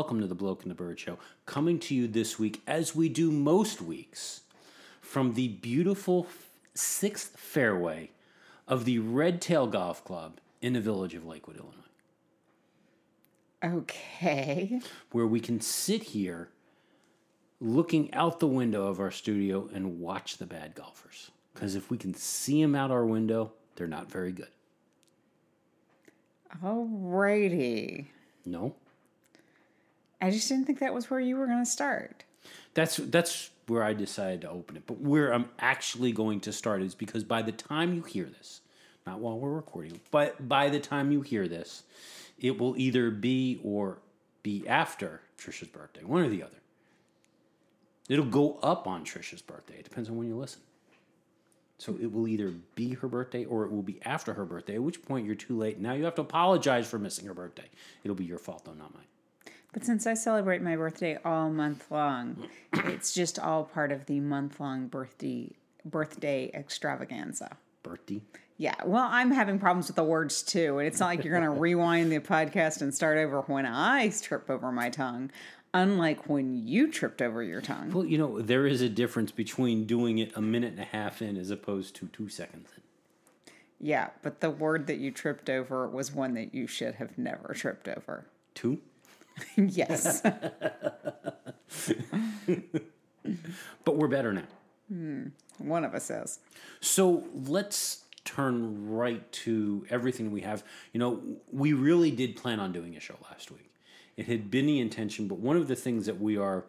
Hello, everyone, and welcome to the Bloke and the Bird Show. Coming to you this week, as we do most weeks, from the beautiful sixth fairway of the Red Tail Golf Club in the village of Lakewood, Illinois, Okay. where we can sit here looking out the window of our studio and watch the bad golfers. Because if we can see them out our window, they're not very good. Alrighty. No? I just didn't think that was where you were going to start. That's that's where I decided to open it. But where I'm actually going to start is because by the time you hear this, not while we're recording, but by the time you hear this, it will either be or be after Trisha's birthday, one or the other. It'll go up on Trisha's birthday. It depends on when you listen. So it will either be her birthday or it will be after her birthday, at which point you're too late. Now you have to apologize for missing her birthday. It'll be your fault, though, not mine. But since I celebrate my birthday all month long, it's just all part of the month long birthday birthday extravaganza. Birthday. Yeah, well, I'm having problems with the words too, and it's not like you're going to rewind the podcast and start over when I trip over my tongue, unlike when you tripped over your tongue. Well, you know, there is a difference between doing it a minute and a half in as opposed to two seconds in. Yeah, but the word that you tripped over was one that you should have never tripped over. Two? yes. But we're better now. Hmm. one of us is. So let's turn right to everything we have. You know, we really did plan on doing a show last week. It had been the intention, but one of the things that we are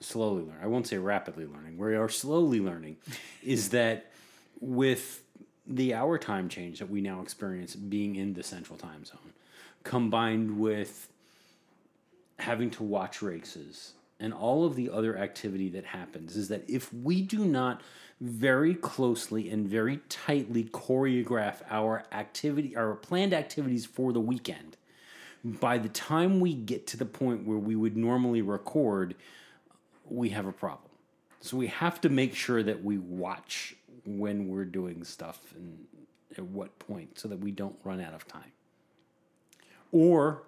slowly learning, I won't say rapidly learning, we are slowly learning, is that with the hour time change that we now experience being in the central time zone, combined with having to watch races and all of the other activity that happens is that if we do not very closely and very tightly choreograph our activity our planned activities for the weekend by the time we get to the point where we would normally record we have a problem. So we have to make sure that we watch when we're doing stuff and at what point so that we don't run out of time. Or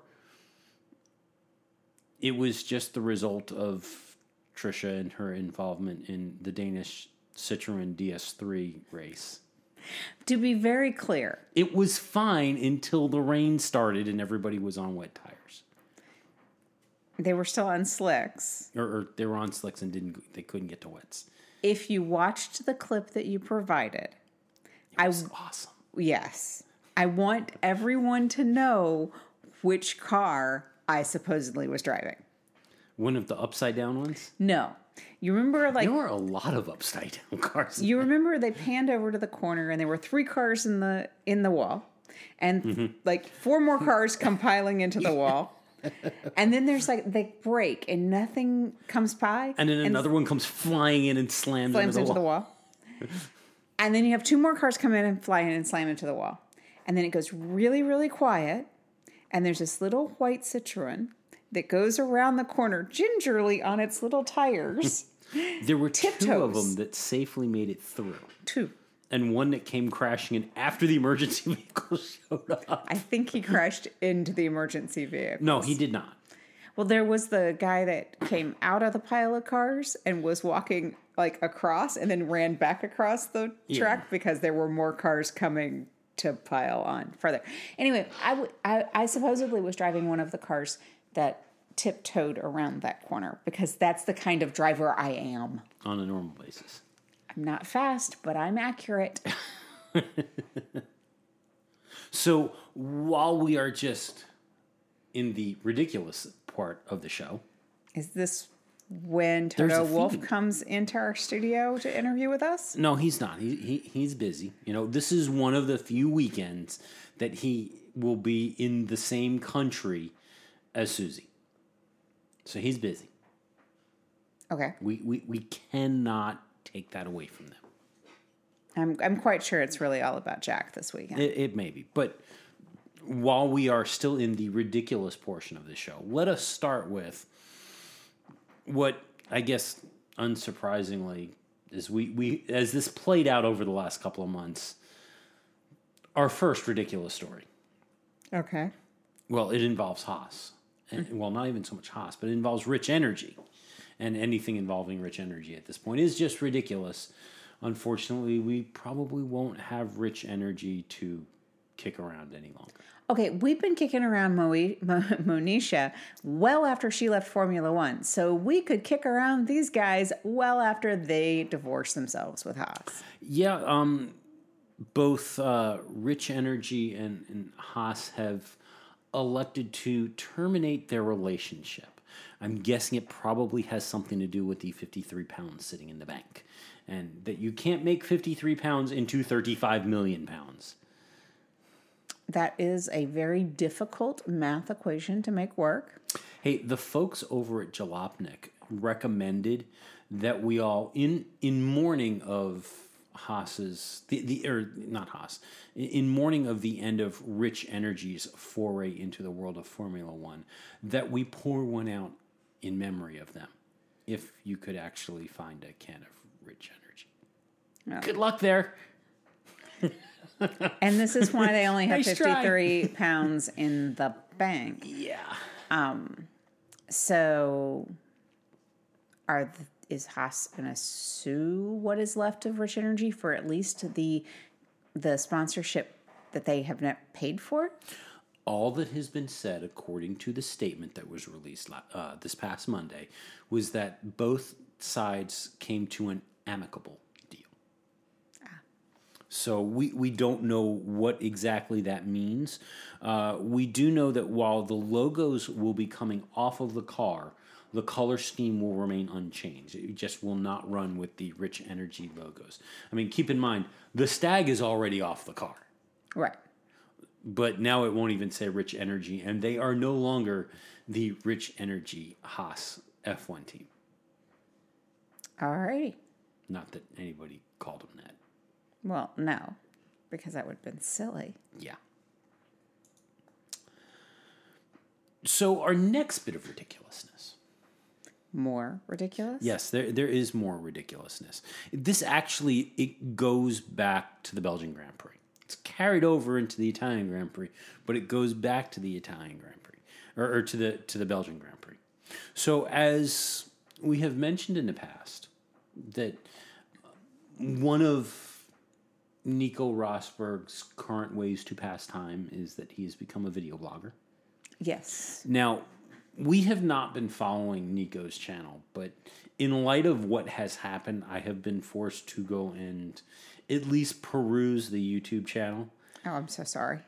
it was just the result of Trisha and her involvement in the Danish Citroen DS3 race. To be very clear, It was fine until the rain started and everybody was on wet tires, they were still on slicks. or, or they were on slicks and didn't they couldn't get to wets. If you watched the clip that you provided, It was awesome. yes, I want everyone to know which car I supposedly was driving. One of the upside down ones. No. You remember like There were a lot of upside down cars. you remember they panned over to the corner and there were three cars in the in the wall and Mm-hmm. like four more cars come piling into the wall and then there's like they break and nothing comes by and then another one comes flying in and slams, slams into the into wall. the wall and then you have two more cars come in and fly in and slam into the wall and then it goes really really quiet and there's this little white citroen that goes around the corner gingerly on its little tires There were two of them that safely made it through. two and one that came crashing in after the emergency vehicle showed up. i think he crashed into the emergency vehicle No, he did not. Well, there was the guy that came out of the pile of cars and was walking like across and then ran back across the track because there were more cars coming to pile on further. Anyway, I, w- I, I supposedly was driving one of the cars that tiptoed around that corner because that's the kind of driver I am. on a normal basis. I'm not fast, but I'm accurate. So while we are just in the ridiculous part of the show, Is this when Toto Wolff comes into our studio to interview with us? no, he's not. He, he he's busy. You know, this is one of the few weekends that he will be in the same country as Susie. So he's busy. Okay. We we, we cannot take that away from them. I'm, I'm quite sure it's really all about Jack this weekend. It, it may be, but while we are still in the ridiculous portion of the show, let us start with what I guess unsurprisingly is we, we as this played out over the last couple of months, our first ridiculous story. Okay. Well, it involves Haas and, well, not even so much Haas, but it involves rich energy. And anything involving rich energy at this point is just ridiculous. Unfortunately, we probably won't have rich energy to kick around any longer. Okay, we've been kicking around Mo- Mo- Monisha well after she left Formula One, so we could kick around these guys well after they divorced themselves with Haas. Yeah, um, both uh, Rich Energy and, and Haas have elected to terminate their relationship. I'm guessing it probably has something to do with the 53 pounds sitting in the bank, and that you can't make 53 pounds into 35 million pounds. That is a very difficult math equation to make work. Hey, the folks over at Jalopnik recommended that we all, in in mourning of Haas's the the or not Haas, in mourning of the end of Rich Energy's foray into the world of Formula One, that we pour one out in memory of them. If you could actually find a can of Rich Energy, good luck there. And this is why they only have Nice 53 pounds in the bank. Yeah. Um, So, are th- is Haas going to sue what is left of Rich Energy for at least the the sponsorship that they have not paid for? all that has been said, according to the statement that was released la- uh, this past Monday, was that both sides came to an amicable deal. So we, we don't know what exactly that means. Uh, we do know that while the logos will be coming off of the car, the color scheme will remain unchanged. It just will not run with the Rich Energy logos. I mean, keep in mind, the stag is already off the car Right. but now it won't even say Rich Energy, and they are no longer the Rich Energy Haas F1 team. All righty. Not that anybody called them that. Well, no, because that would have been silly. Yeah. So our next bit of ridiculousness. More ridiculous? Yes, there there is more ridiculousness. This actually it goes back to the Belgian Grand Prix. It's carried over into the Italian Grand Prix, but it goes back to the Italian Grand Prix or, or to the to the Belgian Grand Prix. So as we have mentioned in the past, that one of Nico Rosberg's current ways to pass time is that he has become a video blogger. Yes. Now, we have not been following Nico's channel, but in light of what has happened, I have been forced to go and at least peruse the YouTube channel. Oh, I'm so sorry.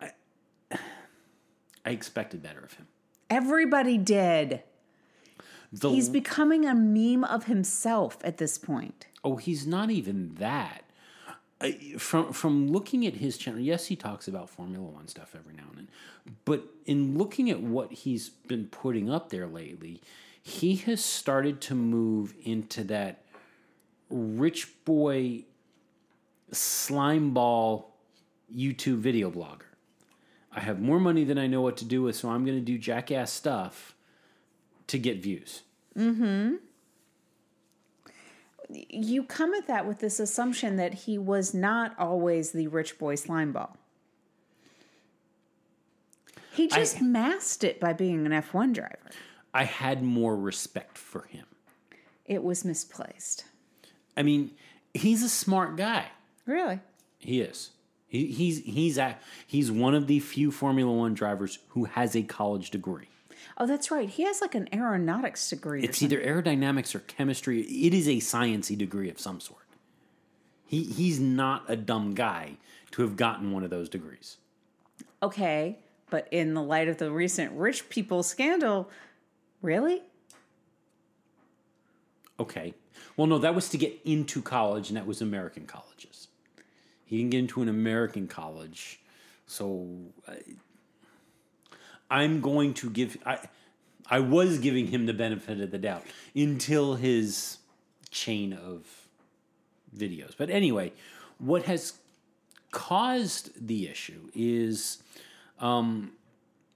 I expected better of him. Everybody did. The, He's becoming a meme of himself at this point. oh, he's not even that. I, from from looking at his channel, yes, he talks about Formula One stuff every now and then, but in looking at what he's been putting up there lately, he has started to move into that rich boy slime ball YouTube video blogger. I have more money than I know what to do with, so I'm going to do jackass stuff to get views. Mm-hmm. You come at that with this assumption that he was not always the rich boy slime ball. He just masked it by being an F1 driver. I had more respect for him. It was misplaced. I mean, he's a smart guy. Really? He is. He, he's he's a, he's one of the few Formula One drivers who has a college degree. Oh, that's right. He has like an aeronautics degree. It's either aerodynamics or chemistry. It is a sciencey degree of some sort. He he's not a dumb guy to have gotten one of those degrees. Okay, but in the light of the recent rich people scandal, really? Okay. Well, no, that was to get into college, and that was American colleges. He didn't get into an American college, so I, I'm going to give. I I was giving him the benefit of the doubt until his chain of videos. But anyway, what has caused the issue is um,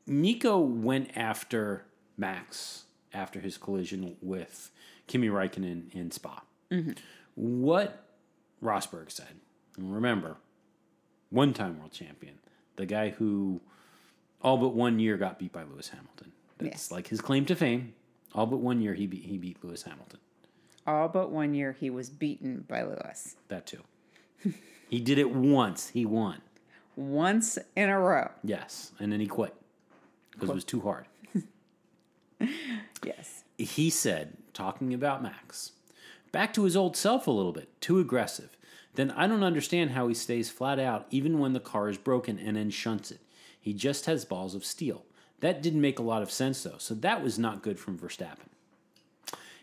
Nico went after Max after his collision with Kimi Räikkönen in Spa. What Rosberg said, remember, one time world champion, the guy who all but one year got beat by Lewis Hamilton. That's Yes. like his claim to fame. All but one year he beat he beat Lewis Hamilton. All but one year he was beaten by Lewis. That too. he did it once. He won. Once in a row. Yes, and then he quit because it was too hard. Yes. he said, talking about Max, back to his old self a little bit, too aggressive. Then I don't understand how he stays flat out even when the car is broken and then shunts it. He just has balls of steel. That didn't make a lot of sense though, so that was not good from Verstappen.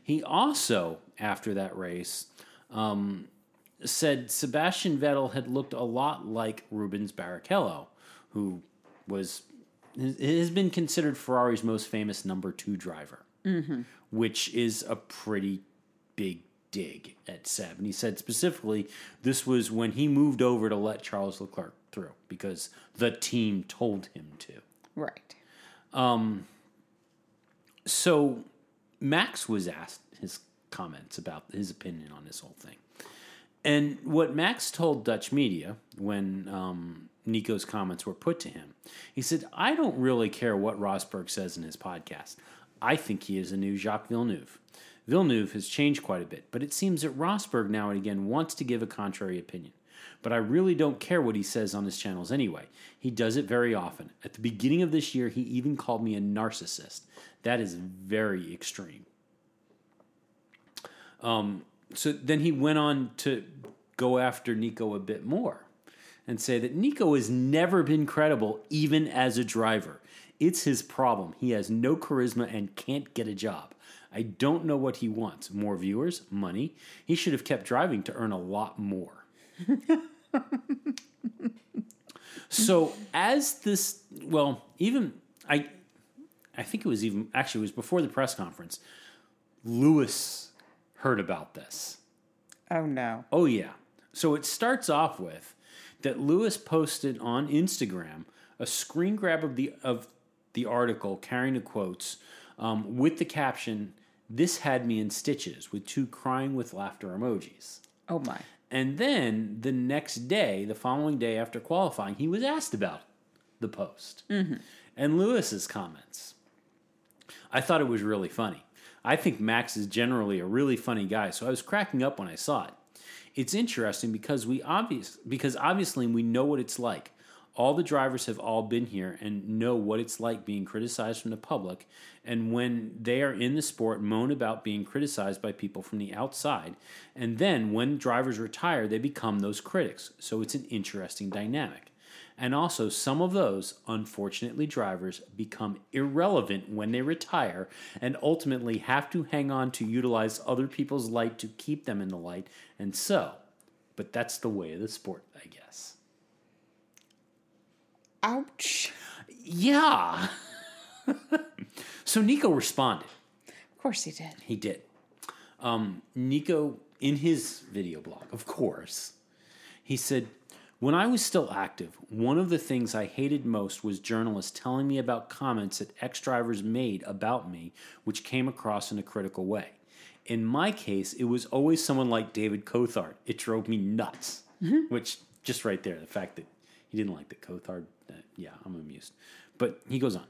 He also, after that race, um, said Sebastian Vettel had looked a lot like Rubens Barrichello, who was has been considered Ferrari's most famous number two driver, which is a pretty big dig at Seb. And he said specifically this was when he moved over to let Charles Leclerc through because the team told him to. Right. Um, So Max was asked his comments about his opinion on this whole thing. And what Max told Dutch media when um, Nico's comments were put to him, he said, I don't really care what Rosberg says in his podcast. I think he is a new Jacques Villeneuve. Villeneuve has changed quite a bit, but it seems that Rosberg now and again wants to give a contrary opinion. But I really don't care what he says on his channels anyway. He does it very often. At the beginning of this year, he even called me a narcissist. That is very extreme. Um, so then he went on to go after Nico a bit more and say that Nico has never been credible, even as a driver. It's his problem. He has no charisma and can't get a job. I don't know what he wants. More viewers? Money? He should have kept driving to earn a lot more. so as this well, even I I think it was even actually it was before the press conference. Lewis heard about this. Oh no. Oh yeah. So it starts off with that Lewis posted on Instagram a screen grab of the of the article carrying the quotes um, with the caption "This had me in stitches" with two crying with laughter emojis. Oh my. And then the next day, the following day after qualifying, he was asked about the post mm-hmm. and Lewis's comments. I thought it was really funny. I think Max is generally a really funny guy, so I was cracking up when I saw it. It's interesting because we obvious because obviously we know what it's like. All the drivers have all been here and know what it's like being criticized from the public, and when they are in the sport, moan about being criticized by people from the outside. And then when drivers retire, they become those critics. So it's an interesting dynamic. And also, some of those, unfortunately, drivers become irrelevant when they retire and ultimately have to hang on to utilize other people's light to keep them in the light. And so, but that's the way of the sport, I guess. Ouch. Yeah. so Nico responded. Of course he did. He did. Um, Nico, in his video blog, of course, he said, When I was still active, one of the things I hated most was journalists telling me about comments that ex drivers made about me, which came across in a critical way. In my case, it was always someone like David Coulthard. It drove me nuts. Which, just right there, the fact that he didn't like the Coulthard, uh, yeah, I'm amused. But he goes on.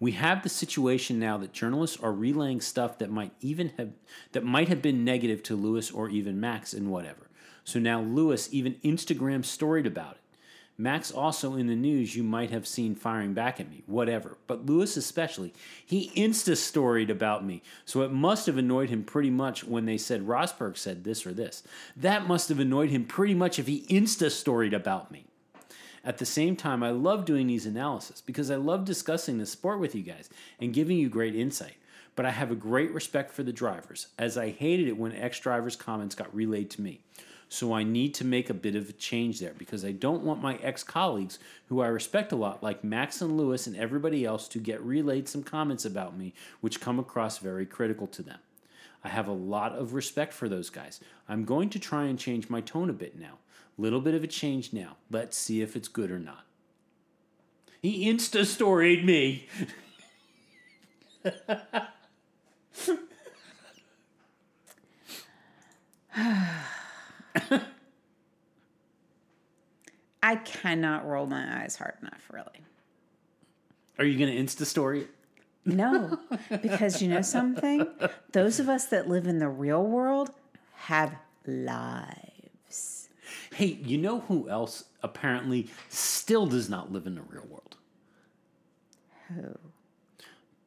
We have the situation now that journalists are relaying stuff that might even have that might have been negative to Lewis or even Max and whatever. So now Lewis even Instagram storied about it. Max also in the news you might have seen firing back at me, whatever. But Lewis especially, he insta storied about me. So it must have annoyed him pretty much when they said Rosberg said this or this. That must have annoyed him pretty much if he insta storied about me. At the same time, I love doing these analysis because I love discussing the sport with you guys and giving you great insight. But I have a great respect for the drivers, as I hated it when ex drivers' comments got relayed to me. So I need to make a bit of a change there because I don't want my ex colleagues, who I respect a lot, like Max and Lewis and everybody else, to get relayed some comments about me which come across very critical to them. I have a lot of respect for those guys. I'm going to try and change my tone a bit now. Little bit of a change now. Let's see if it's good or not. He insta storied me. I cannot roll my eyes hard enough, really. Are you going to Insta story? No, because you know something? Those of us that live in the real world have lives. Hey, you know who else apparently still does not live in the real world? Who?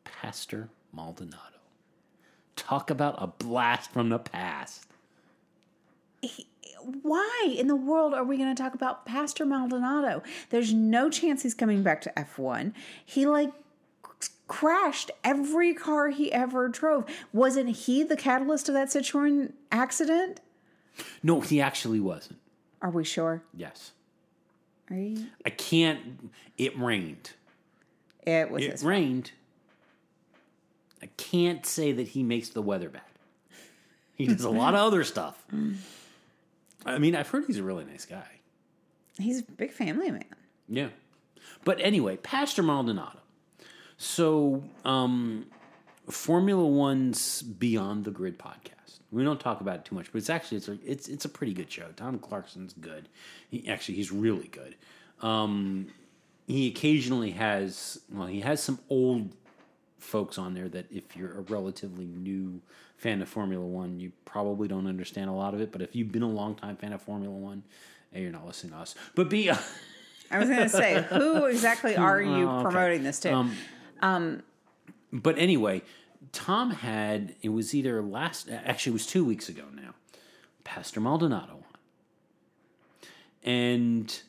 Pastor Maldonado. Talk about a blast from the past. Why in the world are we going to talk about Pastor Maldonado? There's no chance he's coming back to F1. He like crashed every car he ever drove. Wasn't he the catalyst of that Citroen accident? No, he actually wasn't. Are we sure? Yes. Are you? I can't. It rained. It was It rained. I can't say that he makes the weather bad. He does a lot of other stuff. I mean, I've heard he's a really nice guy. He's a big family man. Yeah. But anyway, Pastor Maldonado. So, um, Formula One's Beyond the Grid podcast. We don't talk about it too much, but it's actually it's a, it's it's a pretty good show. Tom Clarkson's good. He actually he's really good. Um, he occasionally has well, he has some old folks on there that if you're a relatively new fan of Formula One, you probably don't understand a lot of it. But if you've been a long time fan of Formula One, A, you're not listening to us. But B, I was going to say, who exactly are you Oh, okay. promoting this to? Um, but anyway, Tom had it was either last actually it was two weeks ago now. Pastor Maldonado on, and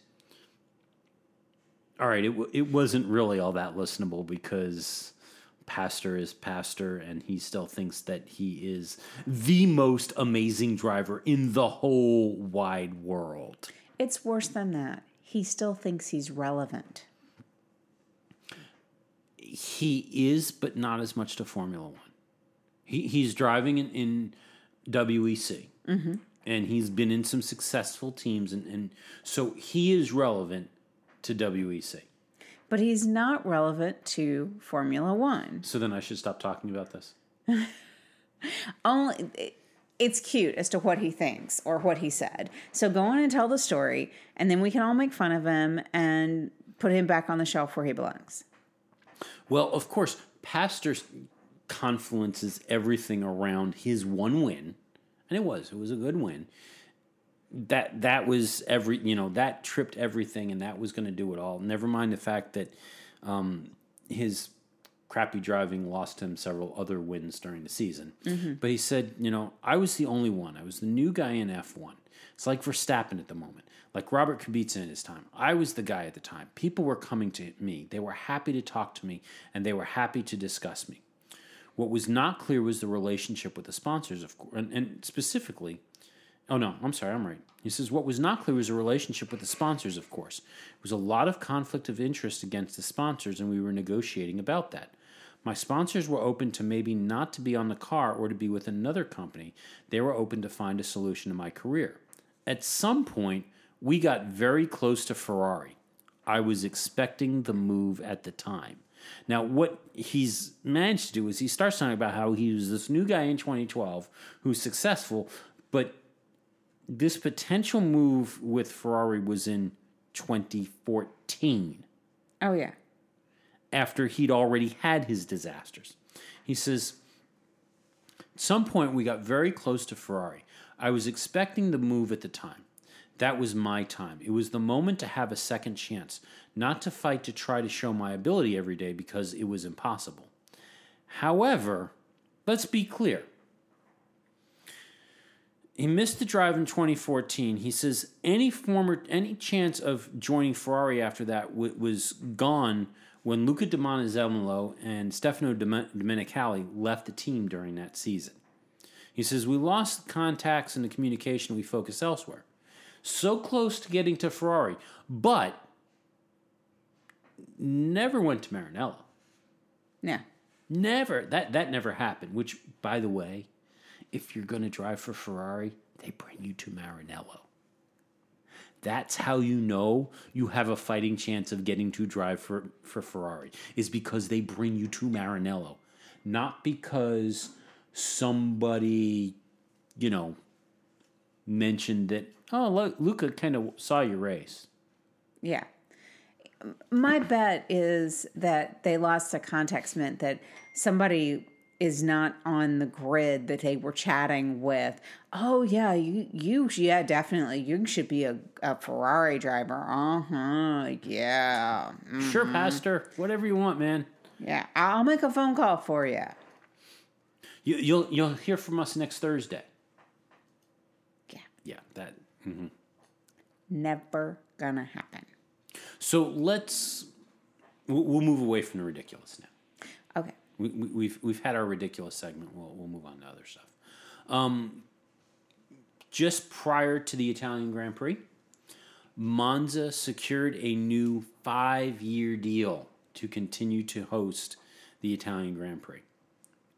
all right, it w- it wasn't really all that listenable because Pastor is Pastor, and he still thinks that he is the most amazing driver in the whole wide world. it's worse than that. He still thinks he's relevant. he is, but not as much to Formula One. He he's driving in, in WEC, mm-hmm. and he's been in some successful teams, and, and so he is relevant to WEC. But he's not relevant to Formula One. So then I should stop talking about this. Only it's cute as to what he thinks or what he said. So go on and tell the story, and then we can all make fun of him and put him back on the shelf where he belongs. Well, of course, Pastor confluences everything around his one win, and it was it was a good win. That that was every you know that tripped everything, and that was going to do it all. Never mind the fact that um, his crappy driving lost him several other wins during the season. But he said, you know, I was the only one. I was the new guy in F1. It's like Verstappen at the moment, like Robert Kubica in his time. I was the guy at the time. People were coming to me. They were happy to talk to me, and they were happy to discuss me. What was not clear was the relationship with the sponsors, of course, and, and specifically, oh no, I'm sorry, I'm right. He says what was not clear was the relationship with the sponsors, of course. It was a lot of conflict of interest against the sponsors, and we were negotiating about that. My sponsors were open to maybe not to be on the car or to be with another company. They were open to find a solution to my career. At some point, we got very close to Ferrari. I was expecting the move at the time. Now, what he's managed to do is he starts talking about how he was this new guy in 2012 who's successful, but this potential move with Ferrari was in 2014 Oh yeah. after he'd already had his disasters. He says, At some point, we got very close to Ferrari. I was expecting the move at the time. That was my time. It was the moment to have a second chance, not to fight to try to show my ability every day because it was impossible. However, let's be clear. He missed the drive in 2014. He says any former any chance of joining Ferrari after that w- was gone when Luca Di Montezemolo and Stefano Domenicali left the team during that season. He says we lost contacts and the communication. We focus elsewhere. So close to getting to Ferrari, but never went to Maranello. Yeah. Never. That that never happened. Which, by the way, if you're going to drive for Ferrari, they bring you to Maranello. That's how you know you have a fighting chance of getting to drive for, for Ferrari, is because they bring you to Maranello. Not because somebody, you know, mentioned that, oh, Luca kind of saw your race. Yeah. my bet is that they lost a context meant that somebody is not on the grid that they were chatting with. Oh yeah, you you yeah definitely you should be a, a Ferrari driver. Uh huh. Yeah. Mm, Sure, Pastor. Whatever you want, man. Yeah. I'll make a phone call for you. You, you'll you'll hear from us next Thursday. Yeah. Yeah, that. Never gonna happen. So let's we'll, we'll move away from the ridiculous now. We, we, we've we've had our ridiculous segment. We'll we'll move on to other stuff. Um, just prior to the Italian Grand Prix, Monza secured a new five-year deal to continue to host the Italian Grand Prix,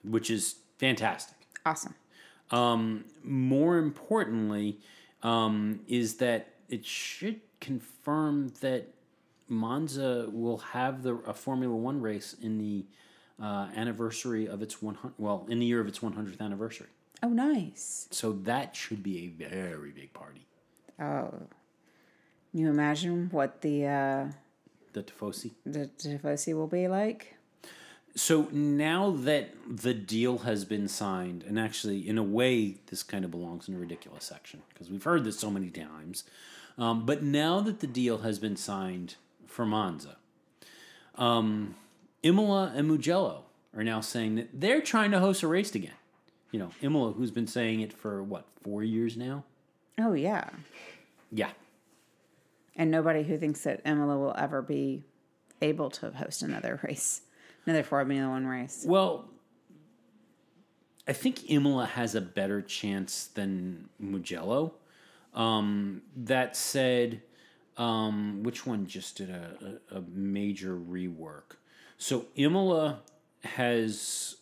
which is fantastic. Awesome. Um, more importantly, um, is that it should confirm that Monza will have the a Formula One race in the uh, anniversary of its one hundred. Well, in the year of its one hundredth anniversary. Oh, nice. So that should be a very big party. Oh. You imagine what the uh, The Tifosi. the Tifosi will be like? So now that the deal has been signed, and actually, in a way, this kind of belongs in the ridiculous section because we've heard this so many times. Um, but now that the deal has been signed for Monza, um, Imola and Mugello are now saying that they're trying to host a race again. You know, Imola, who's been saying it for what four years now. Oh yeah. Yeah, And nobody who thinks that Imola will ever be able to host another race, another Formula One race. Well, I think Imola has a better chance than Mugello. Um, that said, um, which one just did a, a, a major rework? So Imola has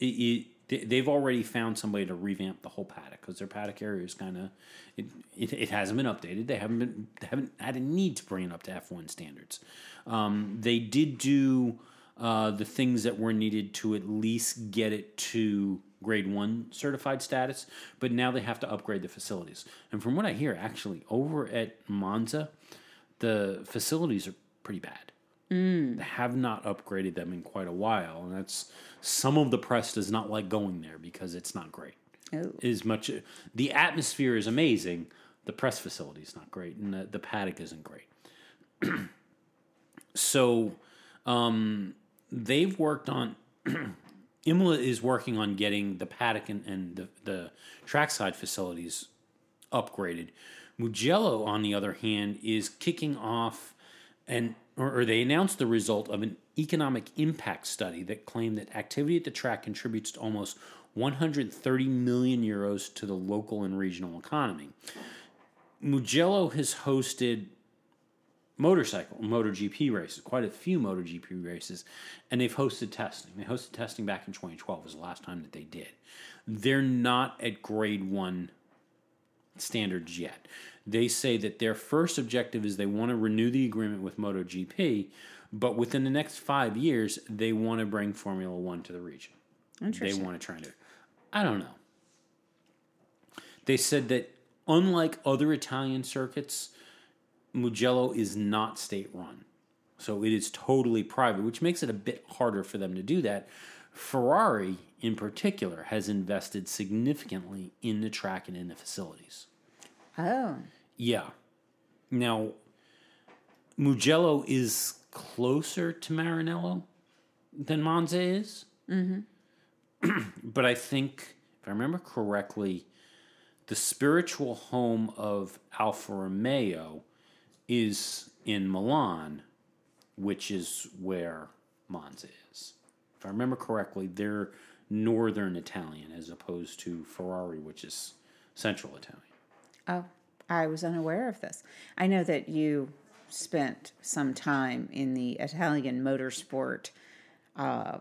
it, it, they- they've already found somebody to revamp the whole paddock because their paddock area is kind of it, it, it hasn't been updated. They haven't been they haven't had a need to bring it up to F one standards. Um, they did do uh, the things that were needed to at least get it to grade one certified status, but now they have to upgrade the facilities. And from what I hear, actually over at Monza, the facilities are pretty bad. They have not upgraded them in quite a while, and that's some of the press does not like going there because it's not great. Oh. As much the atmosphere is amazing, the press facility is not great, and the, the paddock isn't great. so, um, they've worked on. Imola is working on getting the paddock and, and the, the trackside facilities upgraded. Mugello, on the other hand, is kicking off and or, they announced the result of an economic impact study that claimed that activity at the track contributes to almost 130 million euros to the local and regional economy. Mugello has hosted motorcycle MotoGP races, quite a few MotoGP races, and they've hosted testing. They hosted testing back in 2012 was the last time that they did. They're not at grade one standards yet. They say that their first objective is they want to renew the agreement with MotoGP, but within the next five years, they want to bring Formula One to the region. They want to try to. I don't know. They said that unlike other Italian circuits, Mugello is not state run. So it is totally private, which makes it a bit harder for them to do that. Ferrari, in particular, has invested significantly in the track and in the facilities. Oh. Yeah. Now, Mugello is closer to Maranello than Monza is. Mm-hmm. but I think, if I remember correctly, the spiritual home of Alfa Romeo is in Milan, which is where Monza is. If I remember correctly, they're northern Italian as opposed to Ferrari, which is central Italian. Oh, I was unaware of this. I know that you spent some time in the Italian motorsport uh,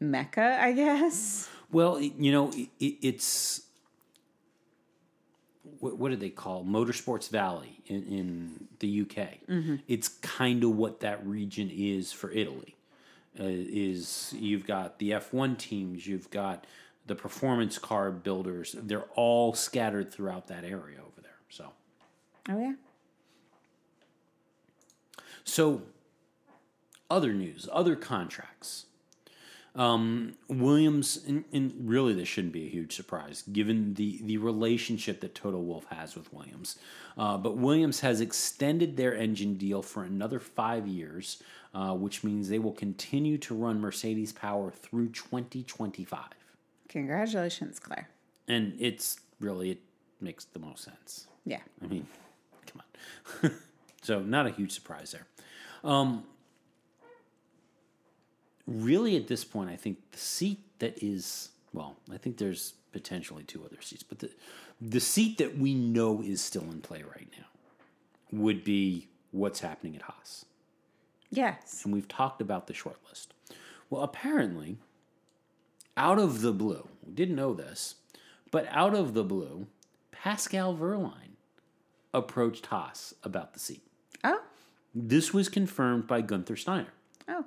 mecca, I guess. Well, you know, it, it, it's what, what do they call Motorsports Valley in, in the UK? It's kind of what that region is for Italy. Uh, is you've got the F one teams, you've got the performance car builders. They're all scattered throughout that area over there. So, Oh, yeah. So, other news, other contracts. Um, Williams, and, and really this shouldn't be a huge surprise given the, the relationship that Toto Wolff has with Williams. Uh, but Williams has extended their engine deal for another five years, uh, which means they will continue to run Mercedes Power through 2025. Congratulations, Claire. And it's really, it makes the most sense. Yeah. I mean, come on. so, not a huge surprise there. Um, really, at this point, I think the seat that is, well, I think there's potentially two other seats, but the, the seat that we know is still in play right now would be what's happening at Haas. Yes. And we've talked about the short list. Well, apparently, out of the blue, we didn't know this, but out of the blue, Pascal Wehrlein approached Haas about the seat. Oh. This was confirmed by Gunther Steiner. Oh.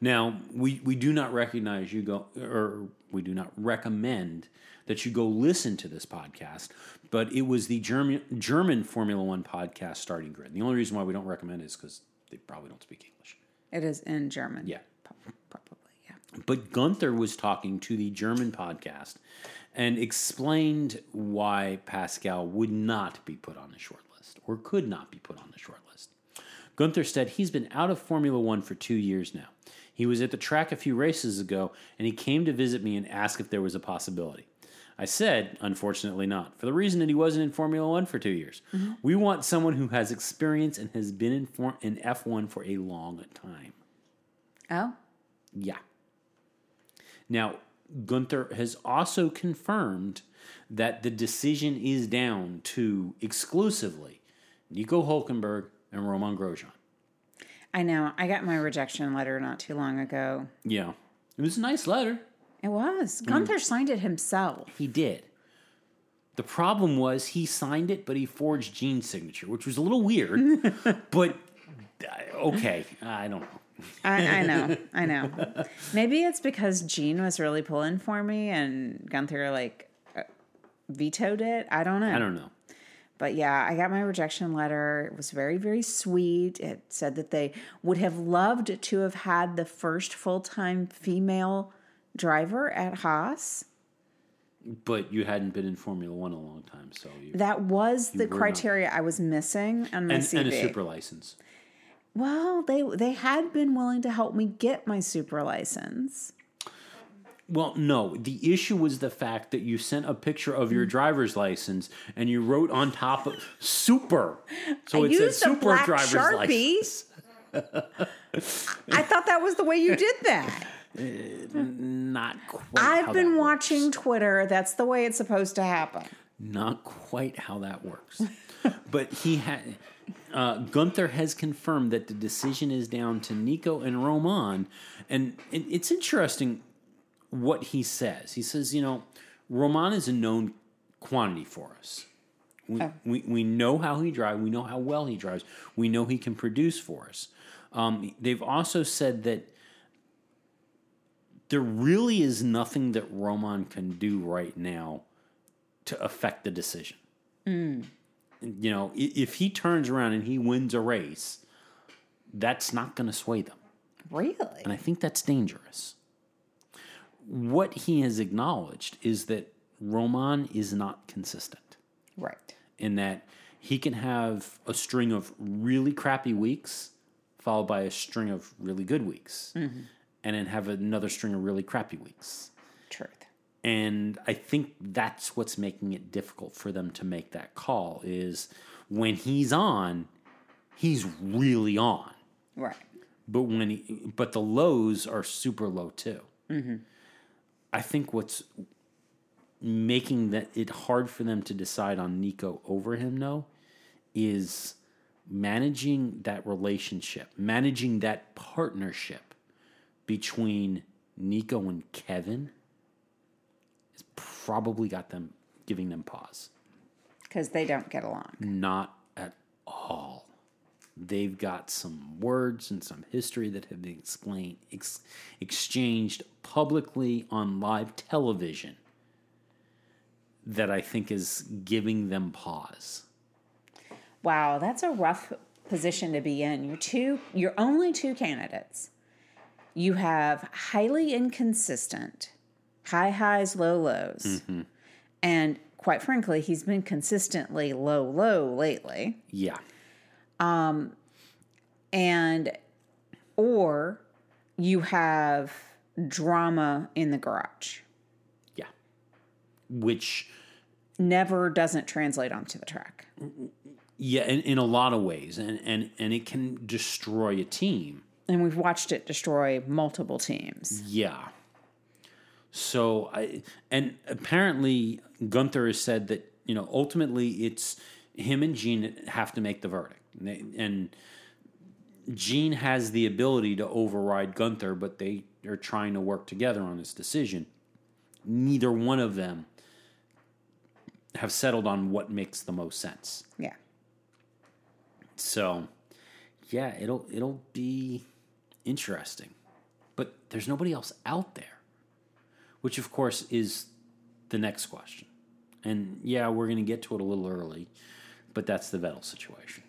Now, we, we do not recognize you go, or we do not recommend that you go listen to this podcast, but it was the German, German Formula One podcast, Starting Grid. The only reason why we don't recommend it is because they probably don't speak English. It is in German. Yeah. But Gunther was talking to the German podcast and explained why Pascal would not be put on the short list or could not be put on the short list. Gunther said he's been out of Formula One for two years now. He was at the track a few races ago and he came to visit me and ask if there was a possibility. I said, unfortunately not, for the reason that he wasn't in Formula One for two years. Mm-hmm. We want someone who has experience and has been in, for- in F1 for a long time. Oh. Yeah. Now, Gunther has also confirmed that the decision is down to exclusively Nico Hulkenberg and Romain Grosjean. I know. I got my rejection letter not too long ago. Yeah. It was a nice letter. It was. Mm. Gunther signed it himself. He did. The problem was he signed it, but he forged Gene's signature, which was a little weird. but uh, okay, I don't know. I, I know. I know. Maybe it's because Gene was really pulling for me and Gunther like uh, vetoed it. I don't know. I don't know. But yeah, I got my rejection letter. It was very, very sweet. It said that they would have loved to have had the first full time female driver at Haas. But you hadn't been in Formula One a long time, so you That was the were not- criteria I was missing on my and, CV. and a super license. Well, they they had been willing to help me get my super license. Well, no. The issue was the fact that you sent a picture of your mm. driver's license and you wrote on top of super. So I it said a super black driver's Sharpie. license. I thought that was the way you did that. Eh, not quite. I've been watching Twitter. That's the way it's supposed to happen. Not quite how that works. but he had. Uh, Gunther has confirmed that the decision is down to Nico and Romain, and it, it's interesting what he says. He says, you know, Romain is a known quantity for us. We, we, we know how he drives. We know how well he drives. We know he can produce for us. Um, they've also said that there really is nothing that Romain can do right now to affect the decision. You know, if he turns around and he wins a race, that's not going to sway them. Really? And I think that's dangerous. What he has acknowledged is that Romain is not consistent Right. in that he can have a string of really crappy weeks followed by a string of really good weeks mm-hmm. and then have another string of really crappy weeks. And I think that's what's making it difficult for them to make that call is when he's on, he's really on. Right. But when he, but the lows are super low too. Mm-hmm. I think what's making that it hard for them to decide on Nico over him though is managing that relationship, managing that partnership between Nico and Kevin has probably got them giving them pause. Because they don't get along. Not at all. They've got some words and some history that have been explained, ex- exchanged publicly on live television that I think is giving them pause. Wow, that's a rough position to be in. You're two you're only two candidates. You have highly inconsistent, high highs, low lows. And quite frankly, he's been consistently low low lately. Yeah. Um, And or you have drama in the garage. Yeah. Which, Never doesn't translate onto the track. yeah, in, in a lot of ways, and, and, and it can destroy a team. And we've watched it destroy multiple teams. Yeah. So I and apparently Gunther has said that you know ultimately it's him and Gene have to make the verdict, and, they, and Gene has the ability to override Gunther, but they are trying to work together on this decision. Neither one of them have settled on what makes the most sense. Yeah. So, yeah, it'll it'll be interesting. But there's nobody else out there. Which of course is the next question. And yeah, we're going to get to it a little early, but that's the Vettel situation.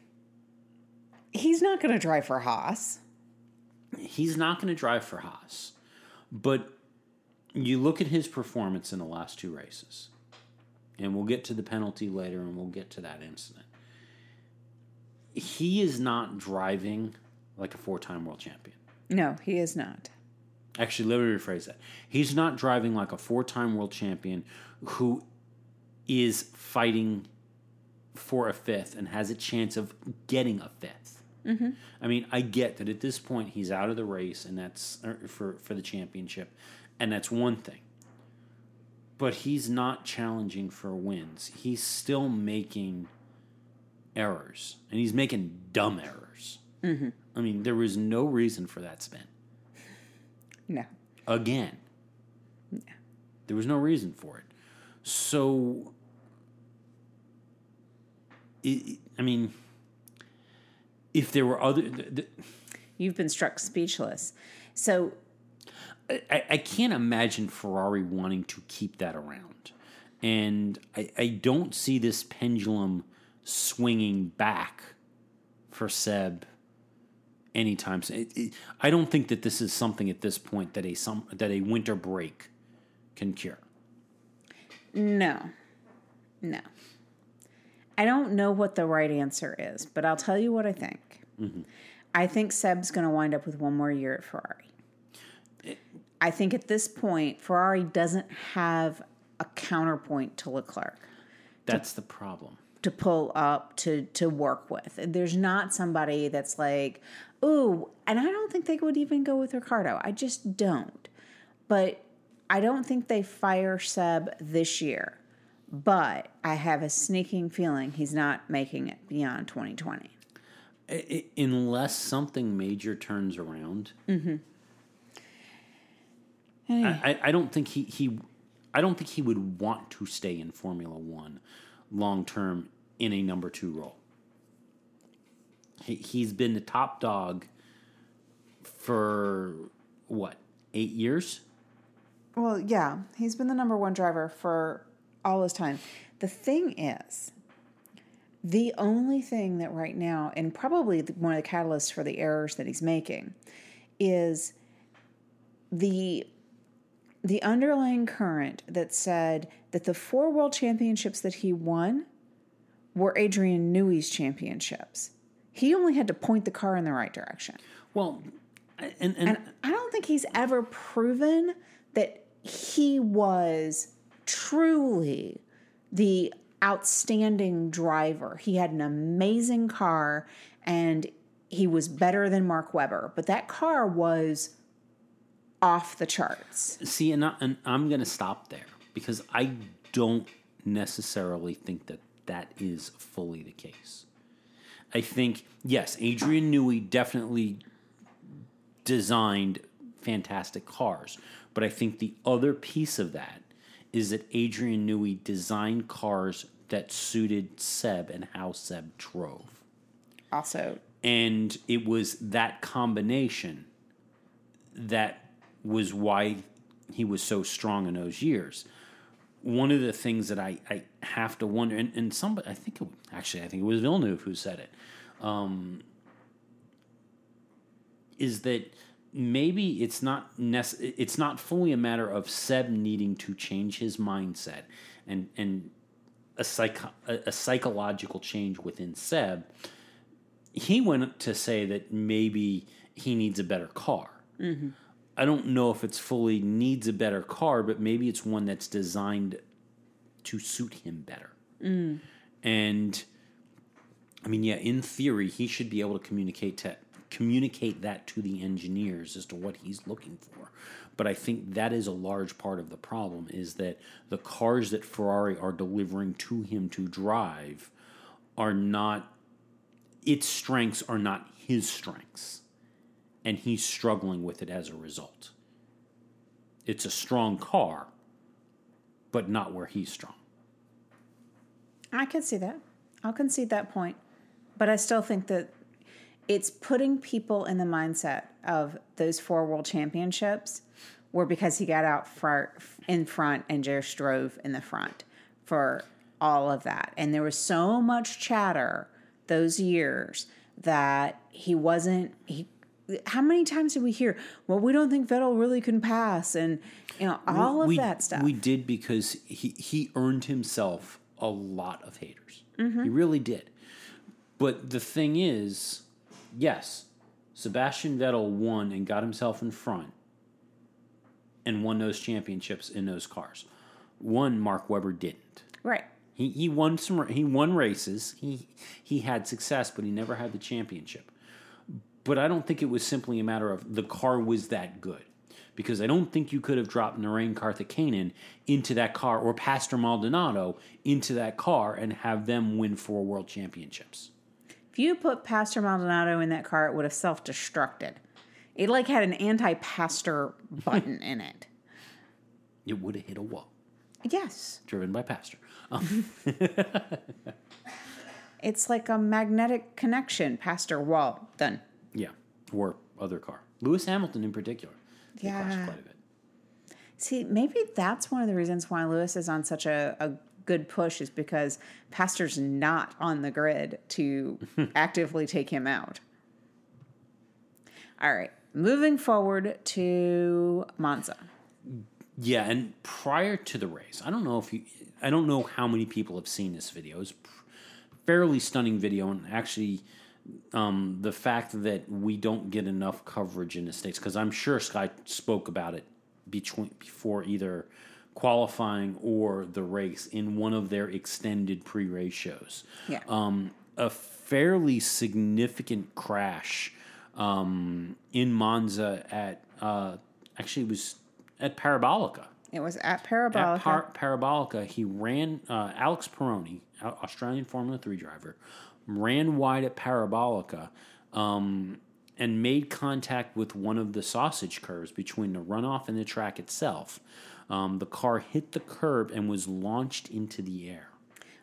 He's not going to drive for Haas. He's not going to drive for Haas. But you look at his performance in the last two races. And we'll get to the penalty later and we'll get to that incident. He is not driving like a four-time world champion. No, he is not. Actually, let me rephrase that. He's not driving like a four time world champion who is fighting for a fifth and has a chance of getting a 5th I mean, I get that at this point he's out of the race and that's er, for, for the championship, and that's one thing. But he's not challenging for wins. He's still making errors, and he's making dumb errors. I mean, there was no reason for that spin No. again. No. There was no reason for it. So, it, I mean, if there were other, th- th- You've been struck speechless. So I, I can't imagine Ferrari wanting to keep that around. And I, I don't see this pendulum swinging back for Seb anytime soon. It, it, I don't think that this is something at this point that a some that a winter break can cure. No. No. I don't know what the right answer is, but I'll tell you what I think. Mm-hmm. I think Seb's going to wind up with one more year at Ferrari. I think at this point, Ferrari doesn't have a counterpoint to Leclerc That's the problem. to pull up to to work with. There's not somebody that's like, ooh, and I don't think they would even go with Ricciardo. I just don't. But I don't think they fire Seb this year. But I have a sneaking feeling he's not making it beyond 2020. I- I- unless something major turns around, mm-hmm. I, I, I don't think he, he I don't think he would want to stay in Formula One long term in a number two role. He, he's been the top dog for what eight years. Well, yeah, he's been the number one driver for all his time. The thing is, the only thing that right now, and probably one of the catalysts for the errors that he's making, is the the underlying current that said that the four world championships that he won were Adrian Newey's championships. He only had to point the car in the right direction. Well, and and, And I don't think he's ever proven that he was truly the outstanding driver. He had an amazing car and he was better than Mark Webber, but that car was off the charts. See, and, I, and I'm going to stop there because I don't necessarily think that that is fully the case. I think, yes, Adrian Newey definitely designed fantastic cars, but I think the other piece of that is that Adrian Newey designed cars that suited Seb and how Seb drove. Also, And it was that combination that was why he was so strong in those years. One of the things that I, I have to wonder, and, and somebody, I think it, actually, I think it was Villeneuve who said it. um, is that maybe it's not nece- it's not fully a matter of Seb needing to change his mindset and and a psych- a, psychological change within Seb. He went to say that maybe he needs a better car. I don't know if it's fully needs a better car, but maybe it's one that's designed to suit him better. Mm. And I mean, yeah, in theory, he should be able to communicate to communicate that to the engineers as to what he's looking for. But I think that is a large part of the problem is that the cars that Ferrari are delivering to him to drive are not its strengths are not his strengths. And he's struggling with it as a result. It's a strong car, but not where he's strong. I can see that. I'll concede that point. But I still think that it's putting people in the mindset of those four world championships were because he got out far, in front and just drove in the front for all of that. And there was so much chatter those years that he wasn't he how many times did we hear, well, we don't think Vettel really can pass and you know, all of we, that stuff. We did because he, he earned himself a lot of haters. Mm-hmm. He really did. But the thing is, yes, Sebastian Vettel won and got himself in front and won those championships in those cars. One Mark Webber didn't. right. He, he won some he won races. He he had success, but he never had the championship. But I don't think it was simply a matter of the car was that good. Because I don't think you could have dropped Narain Karthikeyan into that car or Pastor Maldonado into that car and have them win four world championships. If you put Pastor Maldonado in that car, it would have self destructed. It like had an anti pastor button in it. It would have hit a wall, Yes. driven by Pastor. Um, It's like a magnetic connection, Pastor Wall. Done. Yeah, or other car. Lewis Hamilton in particular. They crashed Yeah. quite a bit. See, maybe that's one of the reasons why Lewis is on such a, a good push is because Pastor's not on the grid to actively take him out. All right. Moving forward to Monza. Yeah, and prior to the race, I don't know if you, I don't know how many people have seen this video. It's a fairly stunning video, and actually, um, the fact that we don't get enough coverage in the states, because I'm sure Sky spoke about it between before either qualifying or the race in one of their extended pre-race shows. Yeah. Um, a fairly significant crash um, in Monza at uh, actually it was at Parabolica. It was at Parabolica. At Par- Parabolica, he ran uh, Alex Peroni, Australian Formula Three driver, ran wide at Parabolica, um, and made contact with one of the sausage curbs between the runoff and the track itself. Um, the car hit the curb and was launched into the air.